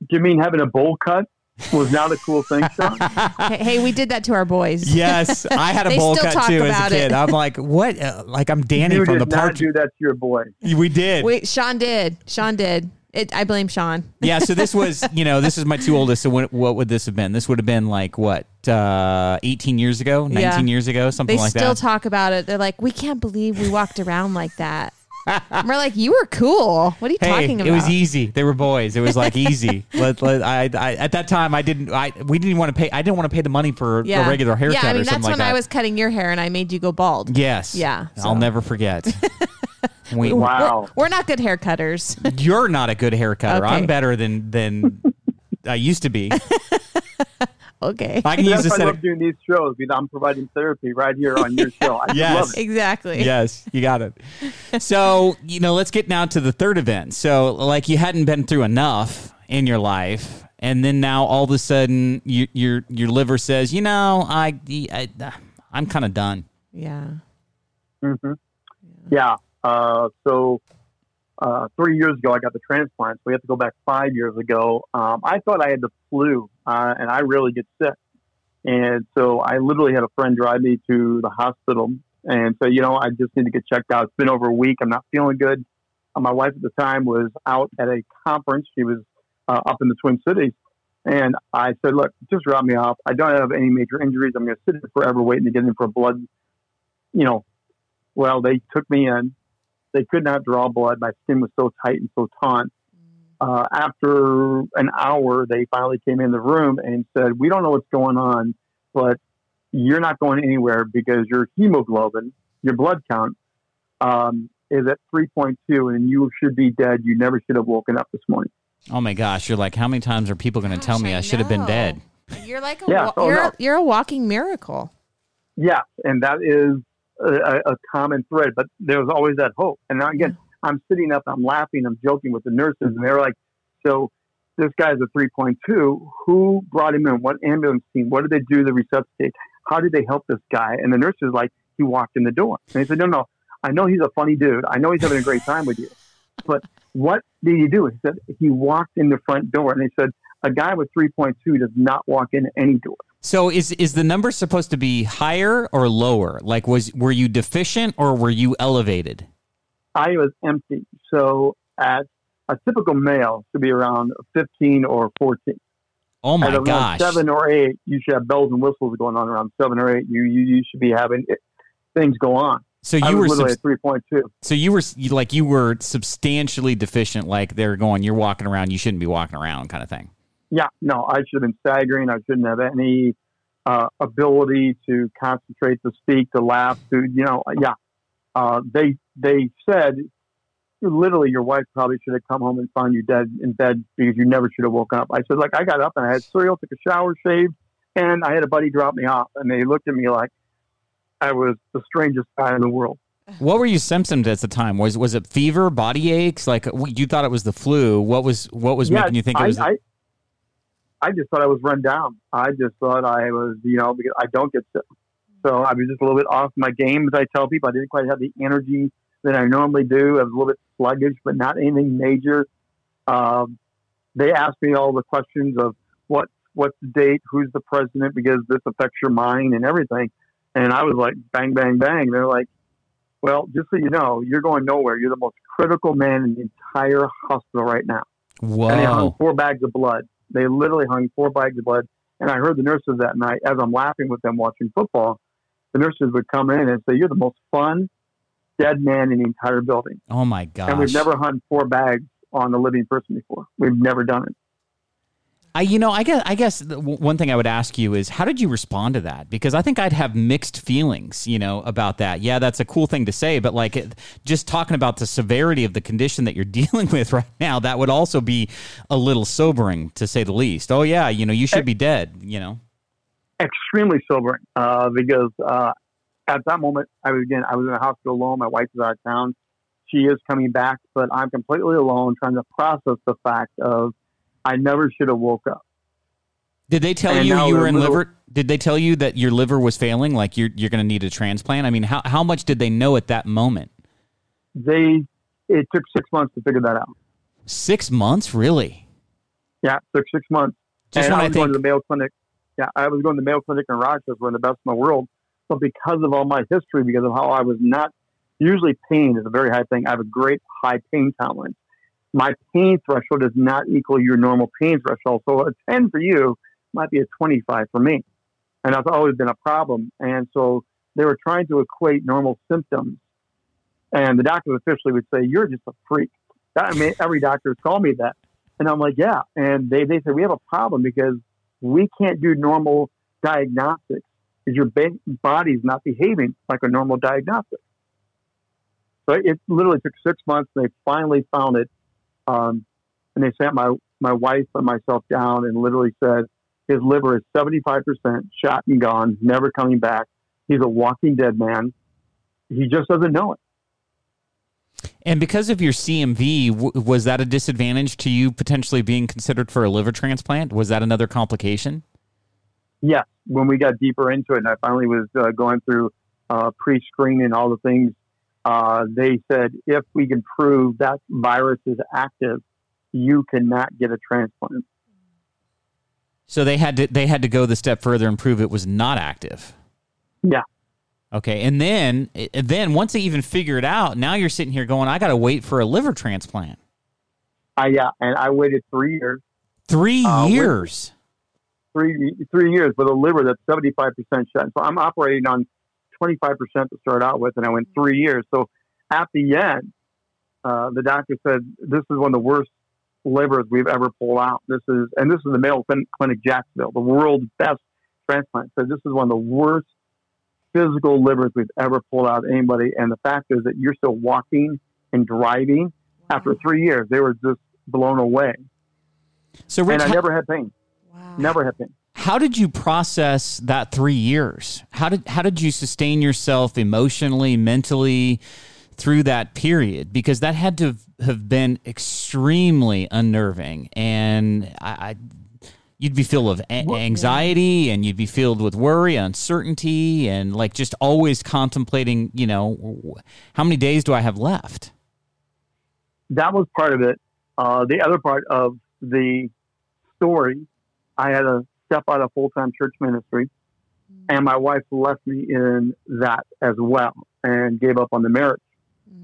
C: Do you mean having a bowl cut was now the cool thing, Sean?
B: hey, hey, we did that to our boys.
A: Yes, I had a bowl cut too as a kid.
B: it.
A: I'm like, what? Uh, like I'm Danny
C: you
A: from
C: did
A: the
C: not
A: park.
C: do that to your boy.
A: We did.
B: We, Sean did. Sean did. It, I blame Sean.
A: yeah, so this was, you know, this is my two oldest. So when, what would this have been? This would have been like what, uh, 18 years ago, 19
B: Yeah.
A: years ago, something
B: They
A: like
B: still talk about it. They're like, we can't believe we walked around like that. And we're like, you were cool. What are you
A: hey,
B: talking about?
A: it was easy. They were boys. It was like easy. let, let, I, I, at that time, I didn't. I we didn't want to pay. I didn't want to pay the money for
B: yeah.
A: a regular haircut
B: Yeah, I mean
A: or
B: that's
A: something like
B: when
A: that.
B: I was cutting your hair and I made you go bald.
A: yes.
B: Yeah,
A: I'll never forget. we,
C: Wow.
B: We're, we're not good hair cutters.
A: You're not a good hair cutter.
B: Okay.
A: I'm better than than I used to be.
B: Okay.
A: I can use
C: That's
A: this
C: I
A: at a-
C: love doing these shows because I'm providing therapy right here on your show. I
A: Yes.
C: love it.
B: Exactly.
A: yes, you got it. So, you know, let's get now to the third event. So, like, you hadn't been through enough in your life, and then now all of a sudden, you, your your liver says, you know, I, I I'm kind of done.
B: Yeah.
C: hmm Yeah. Uh, so uh, three years ago, I got the transplant. So we have to go back five years ago. Um, I thought I had the flu, uh, and I really get sick. And so I literally had a friend drive me to the hospital and so you know I just need to get checked out. It's been over a week. I'm not feeling good. Uh, my wife at the time was out at a conference. She was uh, up in the Twin Cities, and I said, "Look, just drop me off. I don't have any major injuries. I'm going to sit here forever waiting to get in for blood." You know, well, they took me in. They could not draw blood. My skin was so tight and so taut. Uh, after an hour, they finally came in the room and said, "We don't know what's going on, but you're not going anywhere because your hemoglobin, your blood count, um, is at 3.2, and you should be dead. You never should have woken up this morning."
A: Oh my gosh! You're like, how many times are people going to tell me I,
B: I
A: should have been dead?
B: You're like a
C: Yeah,
B: wa-
C: oh,
B: you're
C: no.
B: you're a walking miracle.
C: Yes, and that is a, a common thread. But there was always that hope. And now again, I'm sitting up, I'm laughing, I'm joking with the nurses, and they're like, "So this guy's a 3.2. Who brought him in? What ambulance team? What did they do to resuscitate? How did they help this guy?" And the nurse like, "He walked in the door." And they said, "No, no, I know he's a funny dude. I know he's having a great time with you, but what did he do?" He said, "He walked in the front door." And they said, "A guy with 3.2 does not walk in any door."
A: So is is the number supposed to be higher or lower? Like, was were you deficient or were you elevated?
C: I was empty. So at a typical male should be around 15 or 14.
A: Oh
C: at
A: my
C: around
A: gosh!
C: seven or eight, you should have bells and whistles going on around seven or eight. You you, you should be having it, things go on.
A: So you were
C: literally
A: subs-
C: at 3.2.
A: so you were you- like you were substantially deficient. Like they're going, you're walking around, you shouldn't be walking around, kind of thing.
C: Yeah, no, I should have been staggering. I shouldn't have any uh, ability to concentrate, to speak, to laugh, to you know, yeah. Uh, they they said literally your wife probably should have come home and found you dead in bed because you never should have woken up. I said like I got up and I had cereal, took a shower, shaved, and I had a buddy drop me off, and they looked at me like I was the strangest guy in the world.
A: What were you symptoms at the time? Was was it fever, body aches? Like you thought it was the flu? What was what was making you think it
C: I,
A: was?
C: I, I just thought I was run down. I just thought I was, you know, because I don't get sick. So I was just a little bit off my game, as I tell people. I didn't quite have the energy that I normally do. I was a little bit sluggish, but not anything major. Um, they asked me all the questions of what what's the date, who's the president, because this affects your mind and everything. And I was like, bang, bang, bang. They're like, well, just so you know, you're going nowhere. You're the most critical man in the entire hospital right now and they hung four bags of blood. They literally hung four bags of blood. And I heard the nurses that night, as I'm laughing with them watching football, the nurses would come in and say, You're the most fun dead man in the entire building.
A: Oh my god!
C: And we've never hung four bags on a living person before. We've never done it.
A: I, you know, I guess, I guess the w- one thing I would ask you is, how did you respond to that? Because I think I'd have mixed feelings, you know, about that. Yeah, that's a cool thing to say, but like, it, just talking about the severity of the condition that you're dealing with right now, that would also be a little sobering, to say the least. Oh yeah, you know, you should be dead. You know.
C: Extremely sobering uh, because uh, at that moment, I was again, I was in a hospital alone. My wife is out of town. She is coming back, but I'm completely alone trying to process the fact of I never should have woke up.
A: Did they tell
C: And
A: you you were in
C: little-
A: liver? Did they tell you that your liver was failing? Like you're you're going to need a transplant? I mean, how how much did they know at that moment?
C: They it took six months to figure that out.
A: Six months, really?
C: Yeah, it took six months.
A: Just
C: and
A: when
C: I
A: I
C: was going to the Mayo Clinic. Yeah, I was going to Mayo Clinic in Rochester, one of the best in the world. But because of all my history, because of how I was not usually pain is a very high thing. I have a great high pain tolerance. My pain threshold does not equal your normal pain threshold. So a 10 for you might be a 25 for me. And that's always been a problem. And so they were trying to equate normal symptoms. And the doctors officially would say, You're just a freak. I mean, every doctor called me that. And I'm like, Yeah. And they, they said, We have a problem because we can't do normal diagnostics because your ba- body's not behaving like a normal diagnostic. So it literally took six months. and They finally found it. Um, and they sat my, my wife and myself down and literally said, his liver is 75% shot and gone, never coming back. He's a walking dead man. He just doesn't know it.
A: And because of your CMV, w- was that a disadvantage to you potentially being considered for a liver transplant? Was that another complication?
C: Yes, when we got deeper into it, and I finally was uh, going through uh, pre-screening all the things, uh, they said if we can prove that virus is active, you cannot get a transplant.
A: So they had to they had to go the step further and prove it was not active.
C: Yeah,
A: Okay, and then then once they even figure it out, now you're sitting here going, I got to wait for a liver transplant.
C: I yeah, and I waited three years.
A: Three
C: Uh,
A: years.
C: Three three years with a liver that's seventy five percent shut. So I'm operating on twenty five percent to start out with, and I went three years. So at the end, uh, the doctor said this is one of the worst livers we've ever pulled out. This is and this is the Mayo Clinic Jacksonville, the world's best transplant. So this is one of the worst physical livers we've ever pulled out of anybody. And the fact is that you're still walking and driving after three years. They were just blown away,
A: So, Rich,
C: and I
A: how,
C: never had pain.
B: Wow.
C: Never had pain.
A: how did you process that three years? How did how did you sustain yourself emotionally, mentally through that period? Because that had to have been extremely unnerving, and I. I You'd be filled with a- anxiety and you'd be filled with worry, uncertainty, and like just always contemplating, you know, how many days do I have left?
C: that was part of it. Uh, the other part of the story, I had to step out of full time church ministry, and my wife left me in that as well, and gave up on the marriage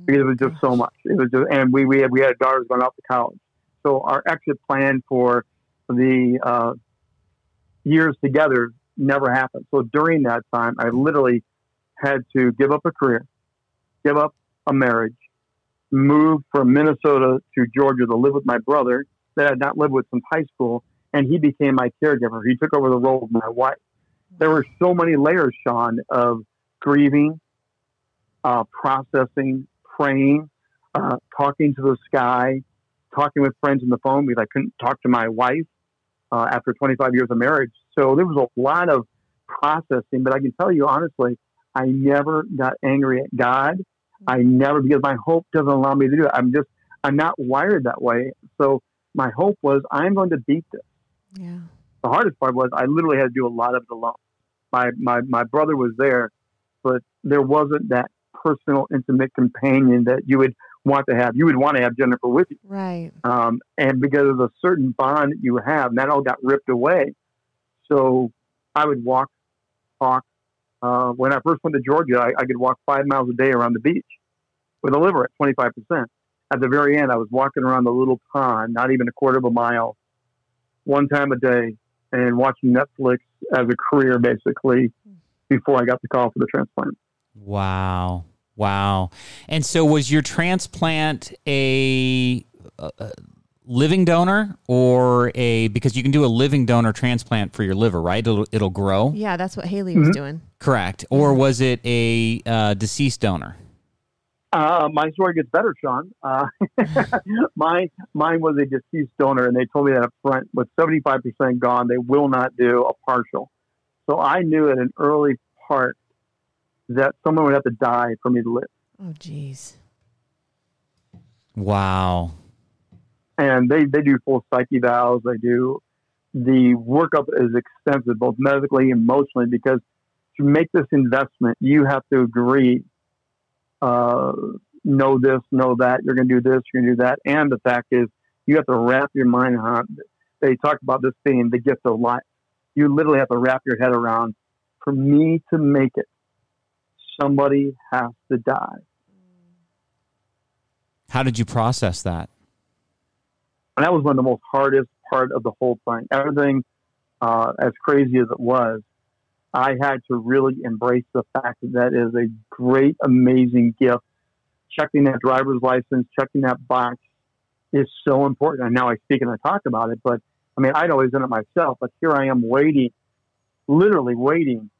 C: because it was just so much. It was just, and we we had we had daughters going off to college, so our exit plan for the uh, years together never happened. So during that time, I literally had to give up a career, give up a marriage, move from Minnesota to Georgia to live with my brother that I had not lived with since high school, and he became my caregiver. He took over the role of my wife. There were so many layers, Sean, of grieving, uh, processing, praying, uh, talking to the sky, talking with friends on the phone because I couldn't talk to my wife uh, after 25 years of marriage. So there was a lot of processing, but I can tell you honestly, I never got angry at God. I never because my hope doesn't allow me to do it. I'm just I'm not wired that way. So my hope was I'm going to beat this.
B: Yeah.
C: The hardest part was I literally had to do a lot of it alone. My my my brother was there, but there wasn't that personal, intimate companion that you would want to have. You would want to have Jennifer with you,
B: Right.
C: um, and because of the certain bond that you have, and that all got ripped away. So I would walk, talk. Uh, when I first went to Georgia, I, I could walk five miles a day around the beach with a liver at 25%. At the very end, I was walking around the little pond, not even a quarter of a mile, one time a day, and watching Netflix as a career, basically, before I got the call for the transplant.
A: Wow. Wow. And so was your transplant a, a, a living donor or a because you can do a living donor transplant for your liver, right? It'll, it'll grow.
B: Yeah, that's what Haley was doing.
A: Correct. Or was it a uh, deceased donor?
C: Uh, my story gets better, Sean. Uh, my mine was a deceased donor, and they told me that up front. With seventy five percent gone, they will not do a partial. So I knew at an early part that someone would have to die for me to live.
B: Oh, jeez.
A: Wow.
C: And they they do full psych evals. They do the workup is extensive, both medically and emotionally, because to make this investment, you have to agree. Uh, know this, know that. You're going to do this, you're going to do that. And the fact is, you have to wrap your mind around. They talk about this being the gift of life. You literally have to wrap your head around. For me to make it, somebody has to die.
A: How did you process that?
C: And that was one of the most hardest part of the whole thing. Everything, uh, as crazy as it was, I had to really embrace the fact that that is a great, amazing gift. Checking that driver's license, checking that box is so important. And now I speak and I talk about it, but I mean, I'd always done it myself, but here I am waiting, literally waiting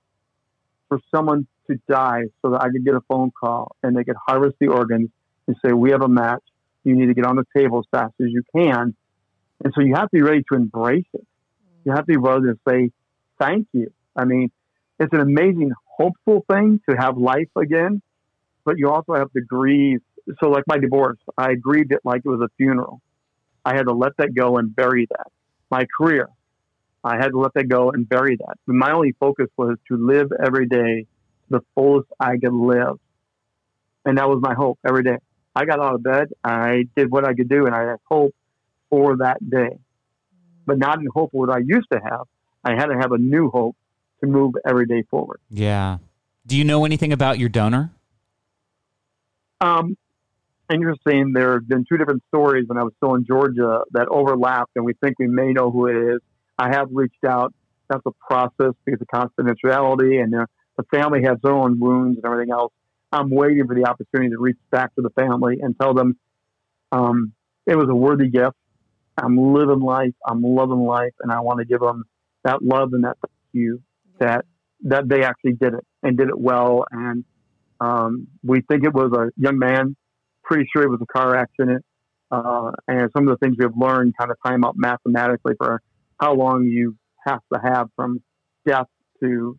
C: for someone to die so that I could get a phone call and they could harvest the organs and say, we have a match. You need to get on the table as fast as you can. And so you have to be ready to embrace it. You have to be willing to say, thank you. I mean, it's an amazing, hopeful thing to have life again, but you also have to grieve. So, like my divorce, I grieved it like it was a funeral. I had to let that go and bury that. My career, I had to let that go and bury that. My only focus was to live every day the fullest I could live. And that was my hope every day. I got out of bed, I did what I could do, and I had hope for that day. But not in hope of what I used to have. I had to have a new hope to move every day forward.
A: Yeah. Do you know anything about your donor?
C: Um, interesting. There have been two different stories when I was still in Georgia that overlapped, and we think we may know who it is. I have reached out. That's a process because of confidentiality, and the family has their own wounds and everything else. I'm waiting for the opportunity to reach back to the family and tell them um, it was a worthy gift. I'm living life. I'm loving life, and I want to give them that love and that thank you that that they actually did it and did it well. And um, we think it was a young man. Pretty sure it was a car accident. Uh, and some of the things we've learned kind of time up mathematically for how long you have to have from death to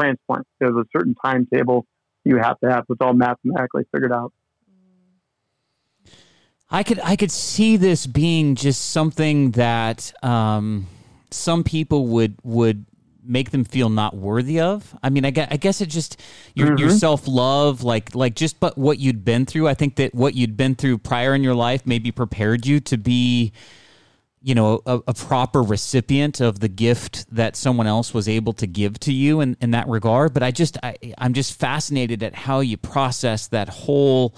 C: transplant. There's a certain timetable you have to have. It's all mathematically figured out.
A: I could I could see this being just something that um, some people would would make them feel not worthy of. I mean, I guess, I guess it just your, mm-hmm. your self love, like like just but what you'd been through. I think that what you'd been through prior in your life maybe prepared you to be, you know, a, a proper recipient of the gift that someone else was able to give to you in, in that regard. But I just I, I'm just fascinated at how you process that whole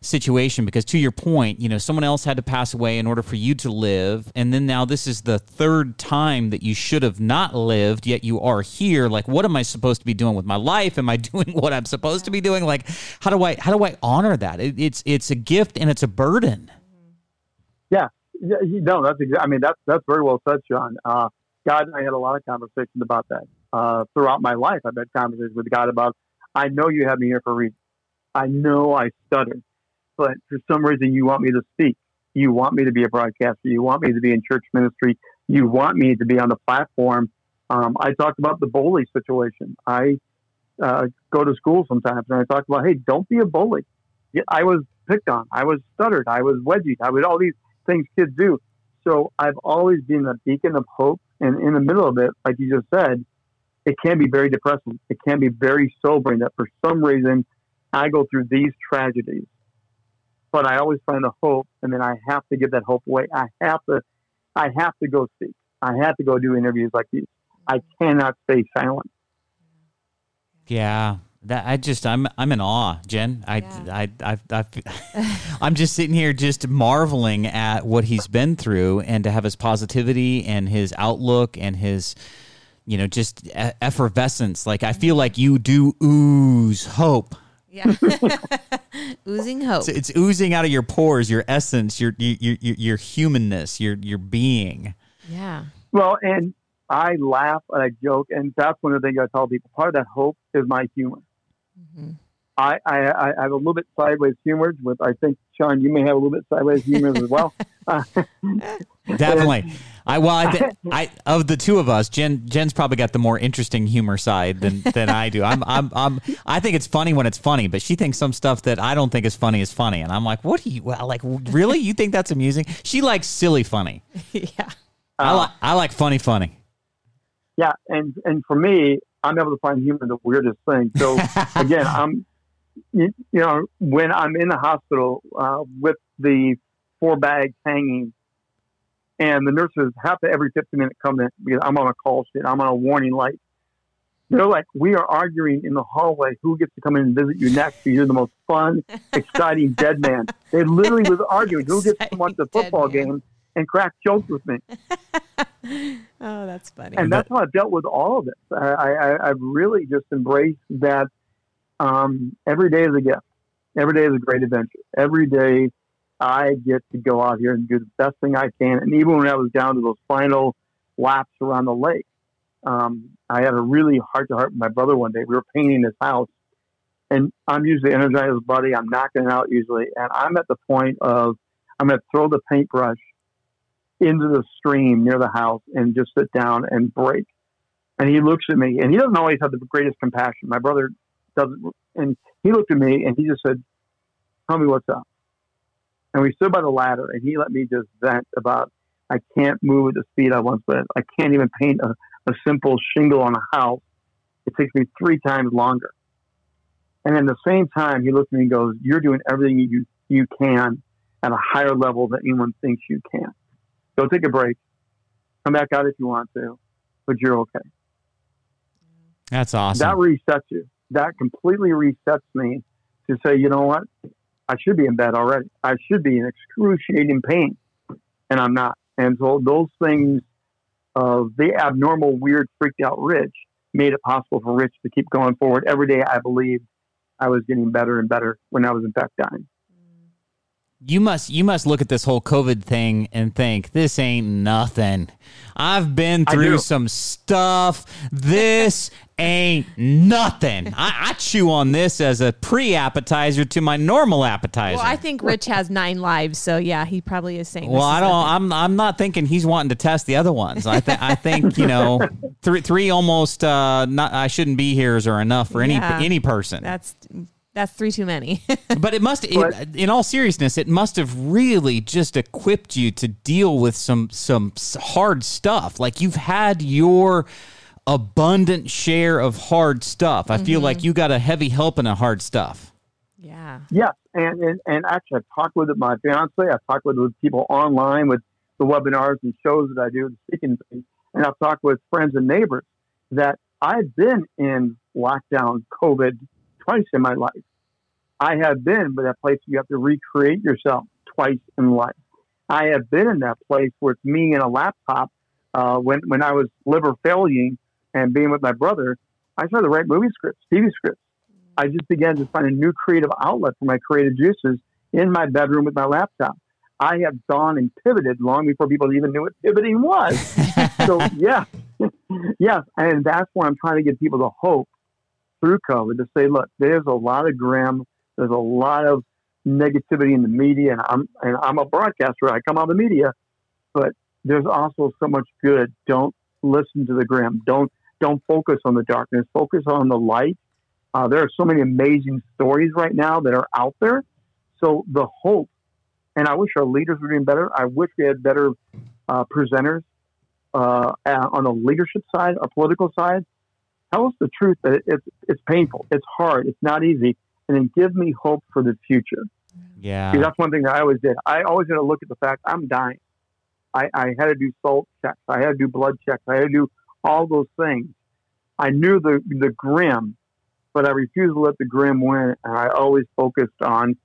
A: situation because to your point, you know, someone else had to pass away in order for you to live. And then now this is the third time that you should have not lived, yet you are here. Like, what am I supposed to be doing with my life? Am I doing what I'm supposed to be doing? Like, how do I, how do I honor that? It, it's, it's a gift and it's a burden.
C: Yeah. Yeah no, that's, exa- I mean, that's, that's very well said, Sean. Uh, God and I had a lot of conversations about that. Uh, throughout my life, I've had conversations with God about, I know you have me here for a reason. I know I stuttered but for some reason you want me to speak. You want me to be a broadcaster. You want me to be in church ministry. You want me to be on the platform. Um, I talked about the bully situation. I uh, go to school sometimes and I talk about, hey, don't be a bully. I was picked on. I was stuttered. I was wedgied. I was all these things kids do. So I've always been a beacon of hope. And in the middle of it, like you just said, it can be very depressing. It can be very sobering that for some reason I go through these tragedies but I always find the hope, and then I have to give that hope away. I have to, I have to go speak. I have to go do interviews like these. I cannot stay silent.
A: Yeah, that I just I'm I'm in awe, Jen. I yeah. I I, I I'm just sitting here just marveling at what he's been through, and to have his positivity and his outlook and his you know just effervescence. Like I feel like you do ooze hope
B: yeah. oozing hope.
A: It's, it's, oozing out of your pores, your essence, your, your your your humanness, your your being.
B: Yeah.
C: Well, and I laugh and I joke, and that's one of the things I tell people. Part of that hope is my humor. Mm-hmm. I, I, I have a little bit sideways humor, with I think Sean, you may have a little bit sideways humor as well.
A: Definitely. I well, I, th- I of the two of us, Jen Jen's probably got the more interesting humor side than than I do. I'm I'm I'm I think it's funny when it's funny, but she thinks some stuff that I don't think is funny is funny, and I'm like, what do you well, like? Really, you think that's amusing? She likes silly funny.
B: yeah.
A: I like I like funny funny.
C: Yeah, and and for me, I'm able to find humor the weirdest thing. So again, I'm you, you know when I'm in the hospital uh, with the four bags hanging and the nurses have to every 15 minutes come in because I'm on a call sheet. I'm on a warning light. They're like, we are arguing in the hallway who gets to come in and visit you next. You're the most fun, exciting dead man. They literally was arguing who gets to watch the football game and crack jokes with me.
B: oh, that's funny.
C: And that's how I've dealt with all of this. I, I, I've really just embraced that um, every day is a gift. Every day is a great adventure. Every day I get to go out here and do the best thing I can. And even when I was down to those final laps around the lake, um, I had a really heart to heart with my brother one day. We were painting his house, and I'm usually energized, as buddy. I'm knocking it out usually, and I'm at the point of I'm going to throw the paintbrush into the stream near the house and just sit down and break. And he looks at me, and he doesn't always have the greatest compassion. My brother doesn't, and he looked at me and he just said, "Tell me what's up." And we stood by the ladder, and he let me just vent about I can't move at the speed I once did. I can't even paint a, a simple shingle on a house. It takes me three times longer. And at the same time, he looks at me and goes, "You're doing everything you you can at a higher level than anyone thinks you can. Go take a break. Come back out if you want to, but you're okay."
A: That's awesome.
C: That resets you. that completely resets me to say, you know what? I should be in bed already. I should be in excruciating pain, and I'm not. And so those things of the abnormal, weird, freaked out Rich made it possible for Rich to keep going forward. Every day I believed I was getting better and better when I was in fact dying
A: you must you must look at this whole COVID thing and think this ain't nothing. I've been through some stuff. This ain't nothing. I, I, chew on this as a pre appetizer to my normal appetizer.
B: Well, I think Rich has nine lives, so yeah, he probably is saying.
A: Well, I don't. Nothing. I'm I'm not thinking he's wanting to test the other ones. I think I think you know three three almost. Uh, not I shouldn't be here's are enough for any yeah, any person.
B: That's that's three too many.
A: but it must, it, in all seriousness, it must have really just equipped you to deal with some some hard stuff. Like you've had your abundant share of hard stuff. I mm-hmm. feel like mm-hmm. you got a heavy helping of hard stuff.
B: Yeah.
C: Yes, and and, and actually, I've talked with my fiance. I've talked with, with people online with the webinars and shows that I do, and speaking things, and I've talked with friends and neighbors that I've been in lockdown, COVID twice in my life. I have been, but that place you have to recreate yourself twice in life. I have been in that place where it's me and a laptop. Uh, when when I was liver failing and being with my brother, I started to write movie scripts, TV scripts. I just began to find a new creative outlet for my creative juices in my bedroom with my laptop. I have gone and pivoted long before people even knew what pivoting was. so yeah, yes, and that's where I'm trying to give people the hope through COVID to say, look, there's a lot of grim, there's a lot of negativity in the media, and I'm and I'm a broadcaster. I come out of the media, but there's also so much good. Don't listen to the grim. Don't don't focus on the darkness. Focus on the light. Uh, there are so many amazing stories right now that are out there. So the hope, and I wish our leaders were doing better. I wish we had better uh, presenters uh, on the leadership side, our political side, tell us the truth that it's it's painful, it's hard, it's not easy, and then give me hope for the future.
A: Yeah,
C: See, that's one thing that I always did. I always had to look at the fact I'm dying. I, I had to do salt checks. I had to do blood checks. I had to do all those things. I knew the the grim, but I refused to let the grim win, and I always focused on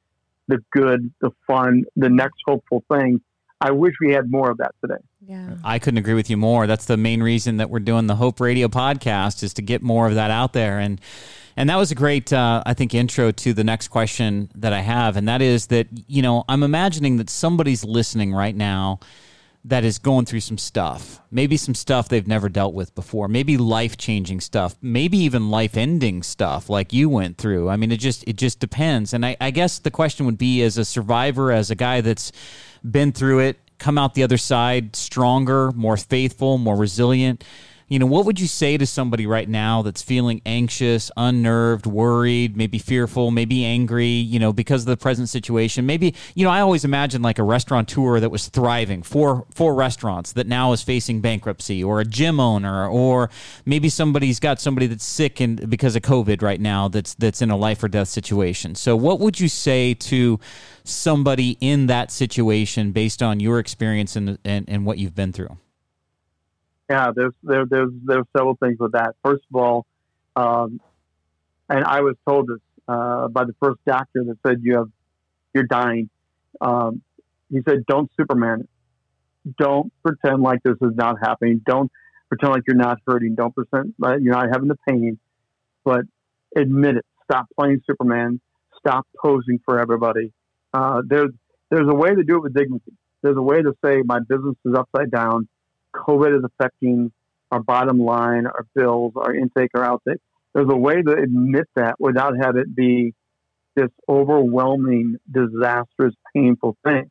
C: the good, the fun, the next hopeful thing. I wish we had more of that today.
B: Yeah.
A: I couldn't agree with you more. That's the main reason that we're doing the Hope Radio podcast is to get more of that out there. And and that was a great, uh, I think, intro to the next question that I have, and that is that you know I'm imagining that somebody's listening right now that is going through some stuff, maybe some stuff they've never dealt with before, maybe life changing stuff, maybe even life ending stuff like you went through. I mean, it just it just depends. And I, I guess the question would be, as a survivor, as a guy that's been through it, come out the other side stronger, more faithful, more resilient. You know, what would you say to somebody right now that's feeling anxious, unnerved, worried, maybe fearful, maybe angry, you know, because of the present situation? Maybe, you know, I always imagine like a restaurateur that was thriving, four four restaurants that now is facing bankruptcy, or a gym owner, or maybe somebody's got somebody that's sick and because of COVID right now that's that's in a life or death situation. So what would you say to somebody in that situation based on your experience and and, and what you've been through?
C: Yeah, there's there, there's there's several things with that. First of all, um, and I was told this uh, by the first doctor that said you have you're dying. Um, he said, "Don't Superman Don't pretend like this is not happening. Don't pretend like you're not hurting. Don't pretend like you're not having the pain, but admit it. Stop playing Superman. Stop posing for everybody. Uh, there's there's a way to do it with dignity. There's a way to say my business is upside down. COVID is affecting our bottom line, our bills, our intake, our outtake. There's a way to admit that without having it be this overwhelming, disastrous, painful thing.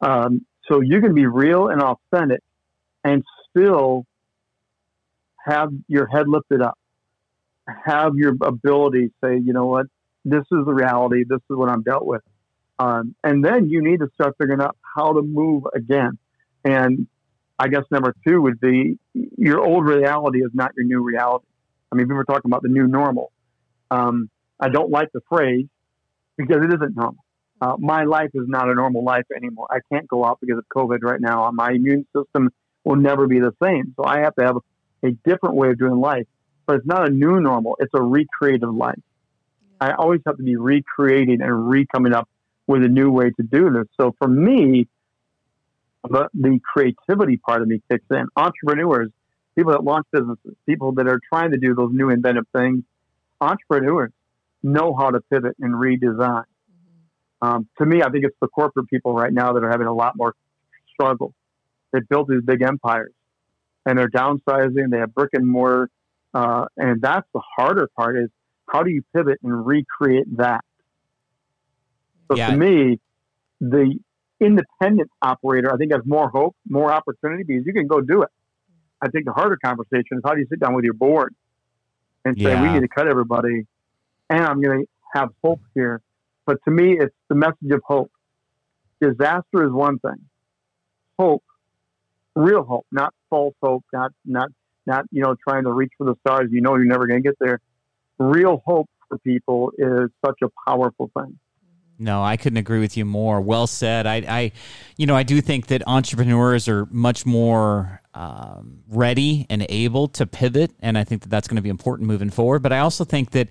C: Um, so you can be real and authentic and still have your head lifted up, have your ability say, you know what, this is the reality, this is what I'm dealt with. Um, and then you need to start figuring out how to move again. And I guess number two would be your old reality is not your new reality. I mean, we were talking about the new normal. Um, I don't like the phrase because it isn't normal. Uh, my life is not a normal life anymore. I can't go out because of COVID right now. My immune system will never be the same. So I have to have a different way of doing life. but it's not a new normal. It's a recreative life. I always have to be recreating and re coming up with a new way to do this. So for me, the, the creativity part of me kicks in. Entrepreneurs, people that launch businesses, people that are trying to do those new inventive things, entrepreneurs know how to pivot and redesign. Um, to me, I think it's the corporate people right now that are having a lot more struggle. They built these big empires and they're downsizing. They have brick and mortar, uh, and that's the harder part. Is how do you pivot and recreate that? So
A: Yeah.
C: to me, the independent operator, I think, has more hope, more opportunity because you can go do it. I think the harder conversation is how do you sit down with your board and say, we need to cut everybody, and I'm going to have hope here. But to me, it's the message of hope. Disaster is one thing. Hope, real hope, not false hope, not not not you know trying to reach for the stars. You know you're never going to get there. Real hope for people is such a powerful thing.
A: No, I couldn't agree with you more. Well said. I, I you know, I do think that entrepreneurs are much more um, ready and able to pivot, and I think that that's going to be important moving forward. But I also think that,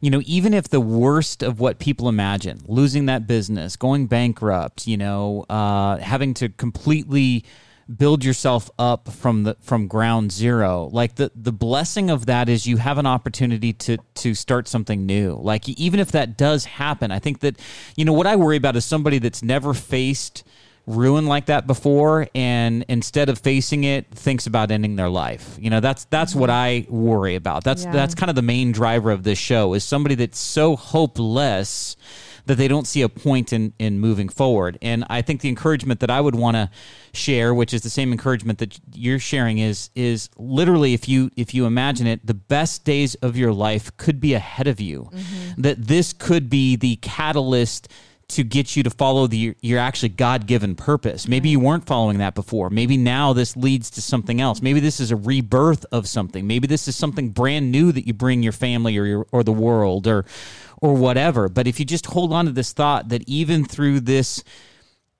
A: you know, even if the worst of what people imagine, losing that business, going bankrupt, you know, uh, having to completely build yourself up from the from ground zero. Like the the blessing of that is you have an opportunity to to start something new. Like even if that does happen i think that you know what i worry about is somebody that's never faced ruin like that before and instead of facing it thinks about ending their life. You know that's that's what mm-hmm. i worry about. That's
B: Yeah.
A: that's kind of the main driver of this show is somebody that's so hopeless that they don't see a point in in moving forward. And I think the encouragement that I would want to share, which is the same encouragement that you're sharing, is is literally if you if you imagine it, the best days of your life could be ahead of you. Mm-hmm. That this could be the catalyst to get you to follow the your actually God-given purpose. Maybe you weren't following that before. Maybe now this leads to something else. Maybe this is a rebirth of something. Maybe this is something brand new that you bring your family or your or the world or or whatever. But if you just hold on to this thought that even through this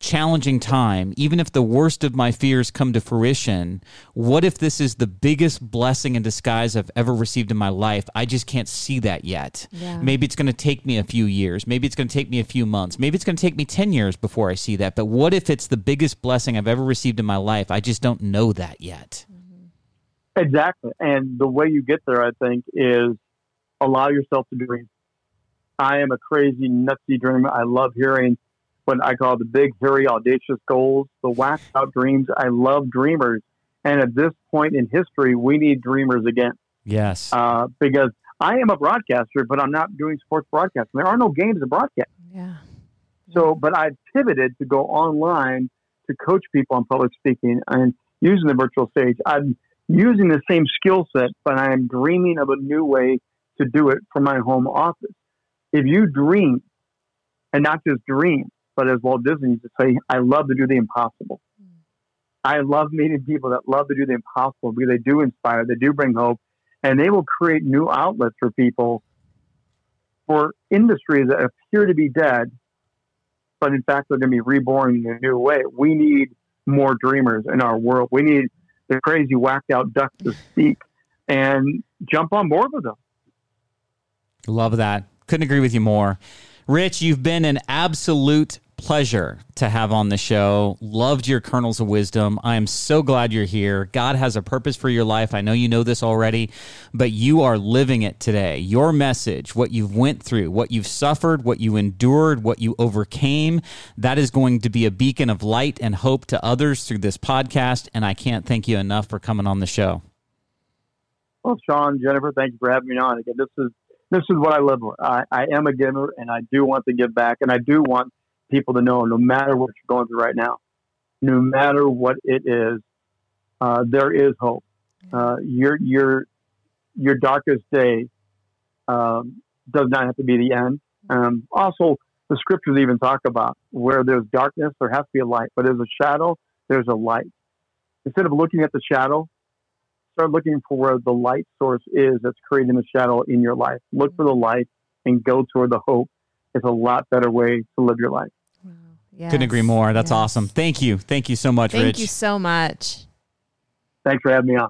A: challenging time, even if the worst of my fears come to fruition, what if this is the biggest blessing in disguise I've ever received in my life? I just can't see that yet.
B: Yeah.
A: Maybe it's going to take me a few years. Maybe it's going to take me a few months. Maybe it's going to take me 10 years before I see that. But what if it's the biggest blessing I've ever received in my life? I just don't know that yet. Mm-hmm.
C: Exactly. And the way you get there, I think, is allow yourself to dream. I am a crazy, nutsy dreamer. I love hearing what I call the big, hairy, audacious goals, the whacked out dreams. I love dreamers. And at this point in history, we need dreamers again
A: Yes.
C: uh, because I am a broadcaster, but I'm not doing sports broadcasting. There are no games to broadcast.
B: Yeah.
C: So, but I've pivoted to go online to coach people on public speaking and using the virtual stage. I'm using the same skill set, but I am dreaming of a new way to do it from my home office. If you dream, and not just dream, but as Walt Disney used to say, I love to do the impossible. Hmm. I love meeting people that love to do the impossible because they do inspire, they do bring hope, and they will create new outlets for people for industries that appear to be dead but in fact they're going to be reborn in a new way. We need more dreamers in our world. We need the crazy whacked out ducks to speak and jump on board with them.
A: Love that. Couldn't agree with you more. Rich, you've been an absolute pleasure to have on the show. Loved your kernels of wisdom. I am so glad you're here. God has a purpose for your life. I know you know this already, but you are living it today. Your message, what you've went through, what you've suffered, what you endured, what you overcame, that is going to be a beacon of light and hope to others through this podcast, and I can't thank you enough for coming on the show.
C: Well, Sean, Jennifer, thank you for having me on. Again, this is this is what I live for. I, I am a giver, and I do want to give back, and I do want people to know, no matter what you're going through right now, no matter what it is, uh, there is hope. Uh, your your your darkest day um, does not have to be the end. Um, also, the scriptures even talk about where there's darkness, there has to be a light. But there's a shadow, there's a light. Instead of looking at the shadow, start looking for where the light source is that's creating the shadow in your life. Look for the light and go toward the hope. It's a lot better way to live your life.
B: Wow.
A: Couldn't agree more. That's
B: Yes.
A: awesome. Thank you. Thank you so much,
B: Thank
A: Rich.
B: you so much.
C: Thanks for having me on.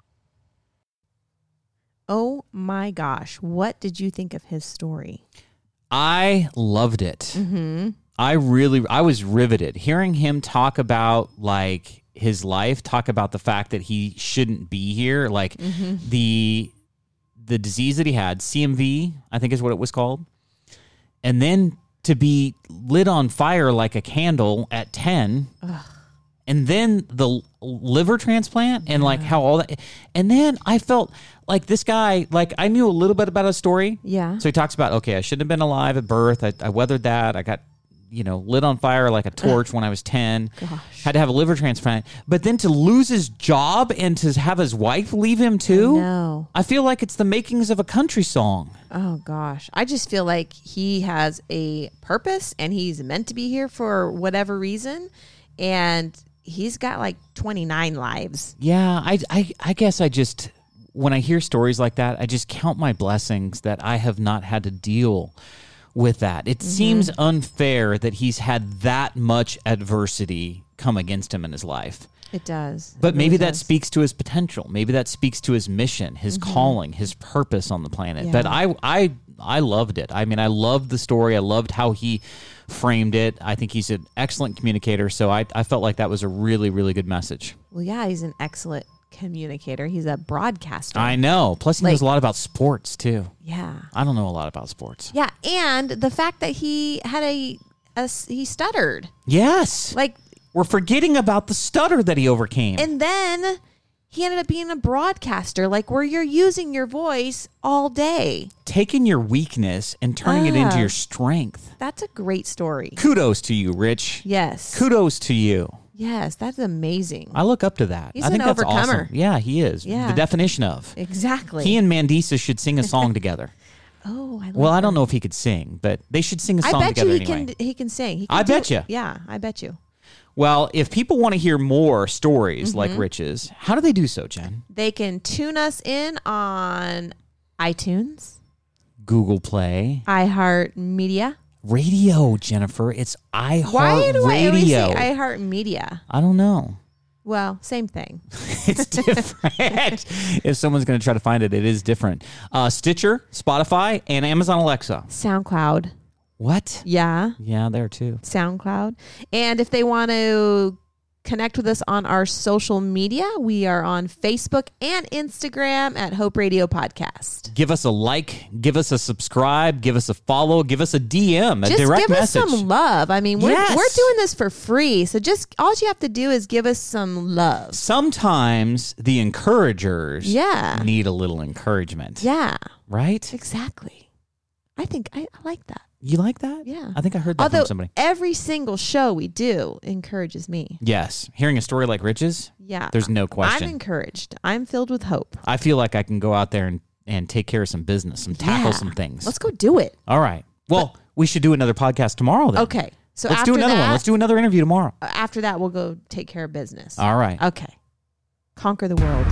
B: Oh my gosh. What did you think of his story?
A: I loved it. Mm-hmm. I really, I was riveted hearing him talk about like his life, talk about the fact that he shouldn't be here, like mm-hmm. the the disease that he had, CMV, I think is what it was called, and then to be lit on fire like a candle at ten, and then the liver transplant and like how all that, and then I felt like this guy, like I knew a little bit about his story,
B: Yeah.
A: so he talks about, okay, I shouldn't have been alive at birth. I, I weathered that. I got, you know, lit on fire like a torch when I was 10. Had to have a liver transplant. But then to lose his job and to have his wife leave him too,
B: No.
A: I feel like it's the makings of a country song.
B: Oh gosh. I just feel like he has a purpose and he's meant to be here for whatever reason. And he's got like 29 lives.
A: Yeah, I, I, I guess I just, when I hear stories like that, I just count my blessings that I have not had to deal with that. It seems unfair that he's had that much adversity come against him in his life.
B: It does.
A: But
B: It
A: maybe
B: really
A: that
B: does.
A: speaks to his potential. Maybe that speaks to his mission, his calling, his purpose on the planet. But
B: Mm-hmm.
A: I I I loved it. I mean, I loved the story. I loved how he framed it. I think he's an excellent communicator. So I, I felt like that was a really, really good message.
B: Well, yeah, he's an excellent communicator. He's a broadcaster.
A: I know. Plus, he knows a lot about sports too.
B: yeah.
A: I don't know a lot about sports.
B: Yeah, and the fact that he had a he stuttered.
A: Yes.
B: Like
A: We're forgetting about the stutter that he overcame.
B: and then he ended up being a broadcaster like where you're using your voice all day.
A: Taking your weakness and turning it into your strength.
B: That's a great story.
A: Kudos to you, Rich.
B: Yes.
A: Kudos to you.
B: Yes, that's amazing.
A: I look up to that.
B: He's
A: I think
B: an
A: that's
B: overcomer.
A: awesome. Yeah, he is.
B: Yeah.
A: The definition of.
B: exactly.
A: He and Mandisa should sing a song together.
B: oh, I love
A: Well, I don't know if he could sing, but they should sing a song I
B: bet you
A: together
B: he
A: anyway.
B: can he can sing. He can
A: I
B: do-
A: bet you.
B: Yeah, I bet you.
A: Well, if people want to hear more stories
B: Mm-hmm.
A: like Rich's, how do they do so, Jen?
B: They can tune us in on iTunes,
A: Google Play,
B: iHeart Media.
A: Radio, Jennifer. It's
B: Why
A: iHeart
B: do I always say
A: Radio.
B: iHeart Media?
A: I don't know.
B: Well, same thing.
A: It's different. if someone's going to try to find it, it is different. Uh, Stitcher, Spotify, and Amazon Alexa.
B: SoundCloud.
A: What?
B: Yeah,
A: Yeah, there too.
B: SoundCloud. And if they want to connect with us on our social media, we are on Facebook and Instagram at Hope Radio Podcast.
A: Give us a like, give us a subscribe, give us a follow, give us a DM, a
B: Just
A: direct
B: give
A: message.
B: us some love. I mean, we're,
A: Yes.
B: we're doing this for free. So just all you have to do is give us some love.
A: Sometimes the encouragers
B: Yeah.
A: need a little encouragement.
B: Yeah,
A: Right?
B: exactly. I think I, I like that.
A: You like that?
B: Yeah.
A: I think I heard that
B: Although
A: from somebody.
B: every single show we do encourages me.
A: Yes. Hearing a story like Rich's,
B: Yeah.
A: there's no question.
B: I'm encouraged. I'm filled with hope.
A: I feel like I can go out there and, and take care of some business, some tackle
B: Yeah.
A: some things.
B: Let's go do it.
A: All right. Well, we should do another podcast tomorrow then.
B: Okay. So
A: Let's
B: after
A: do another
B: that,
A: one. Let's do another interview tomorrow.
B: after that, we'll go take care of business.
A: All right.
B: Okay. Conquer the world.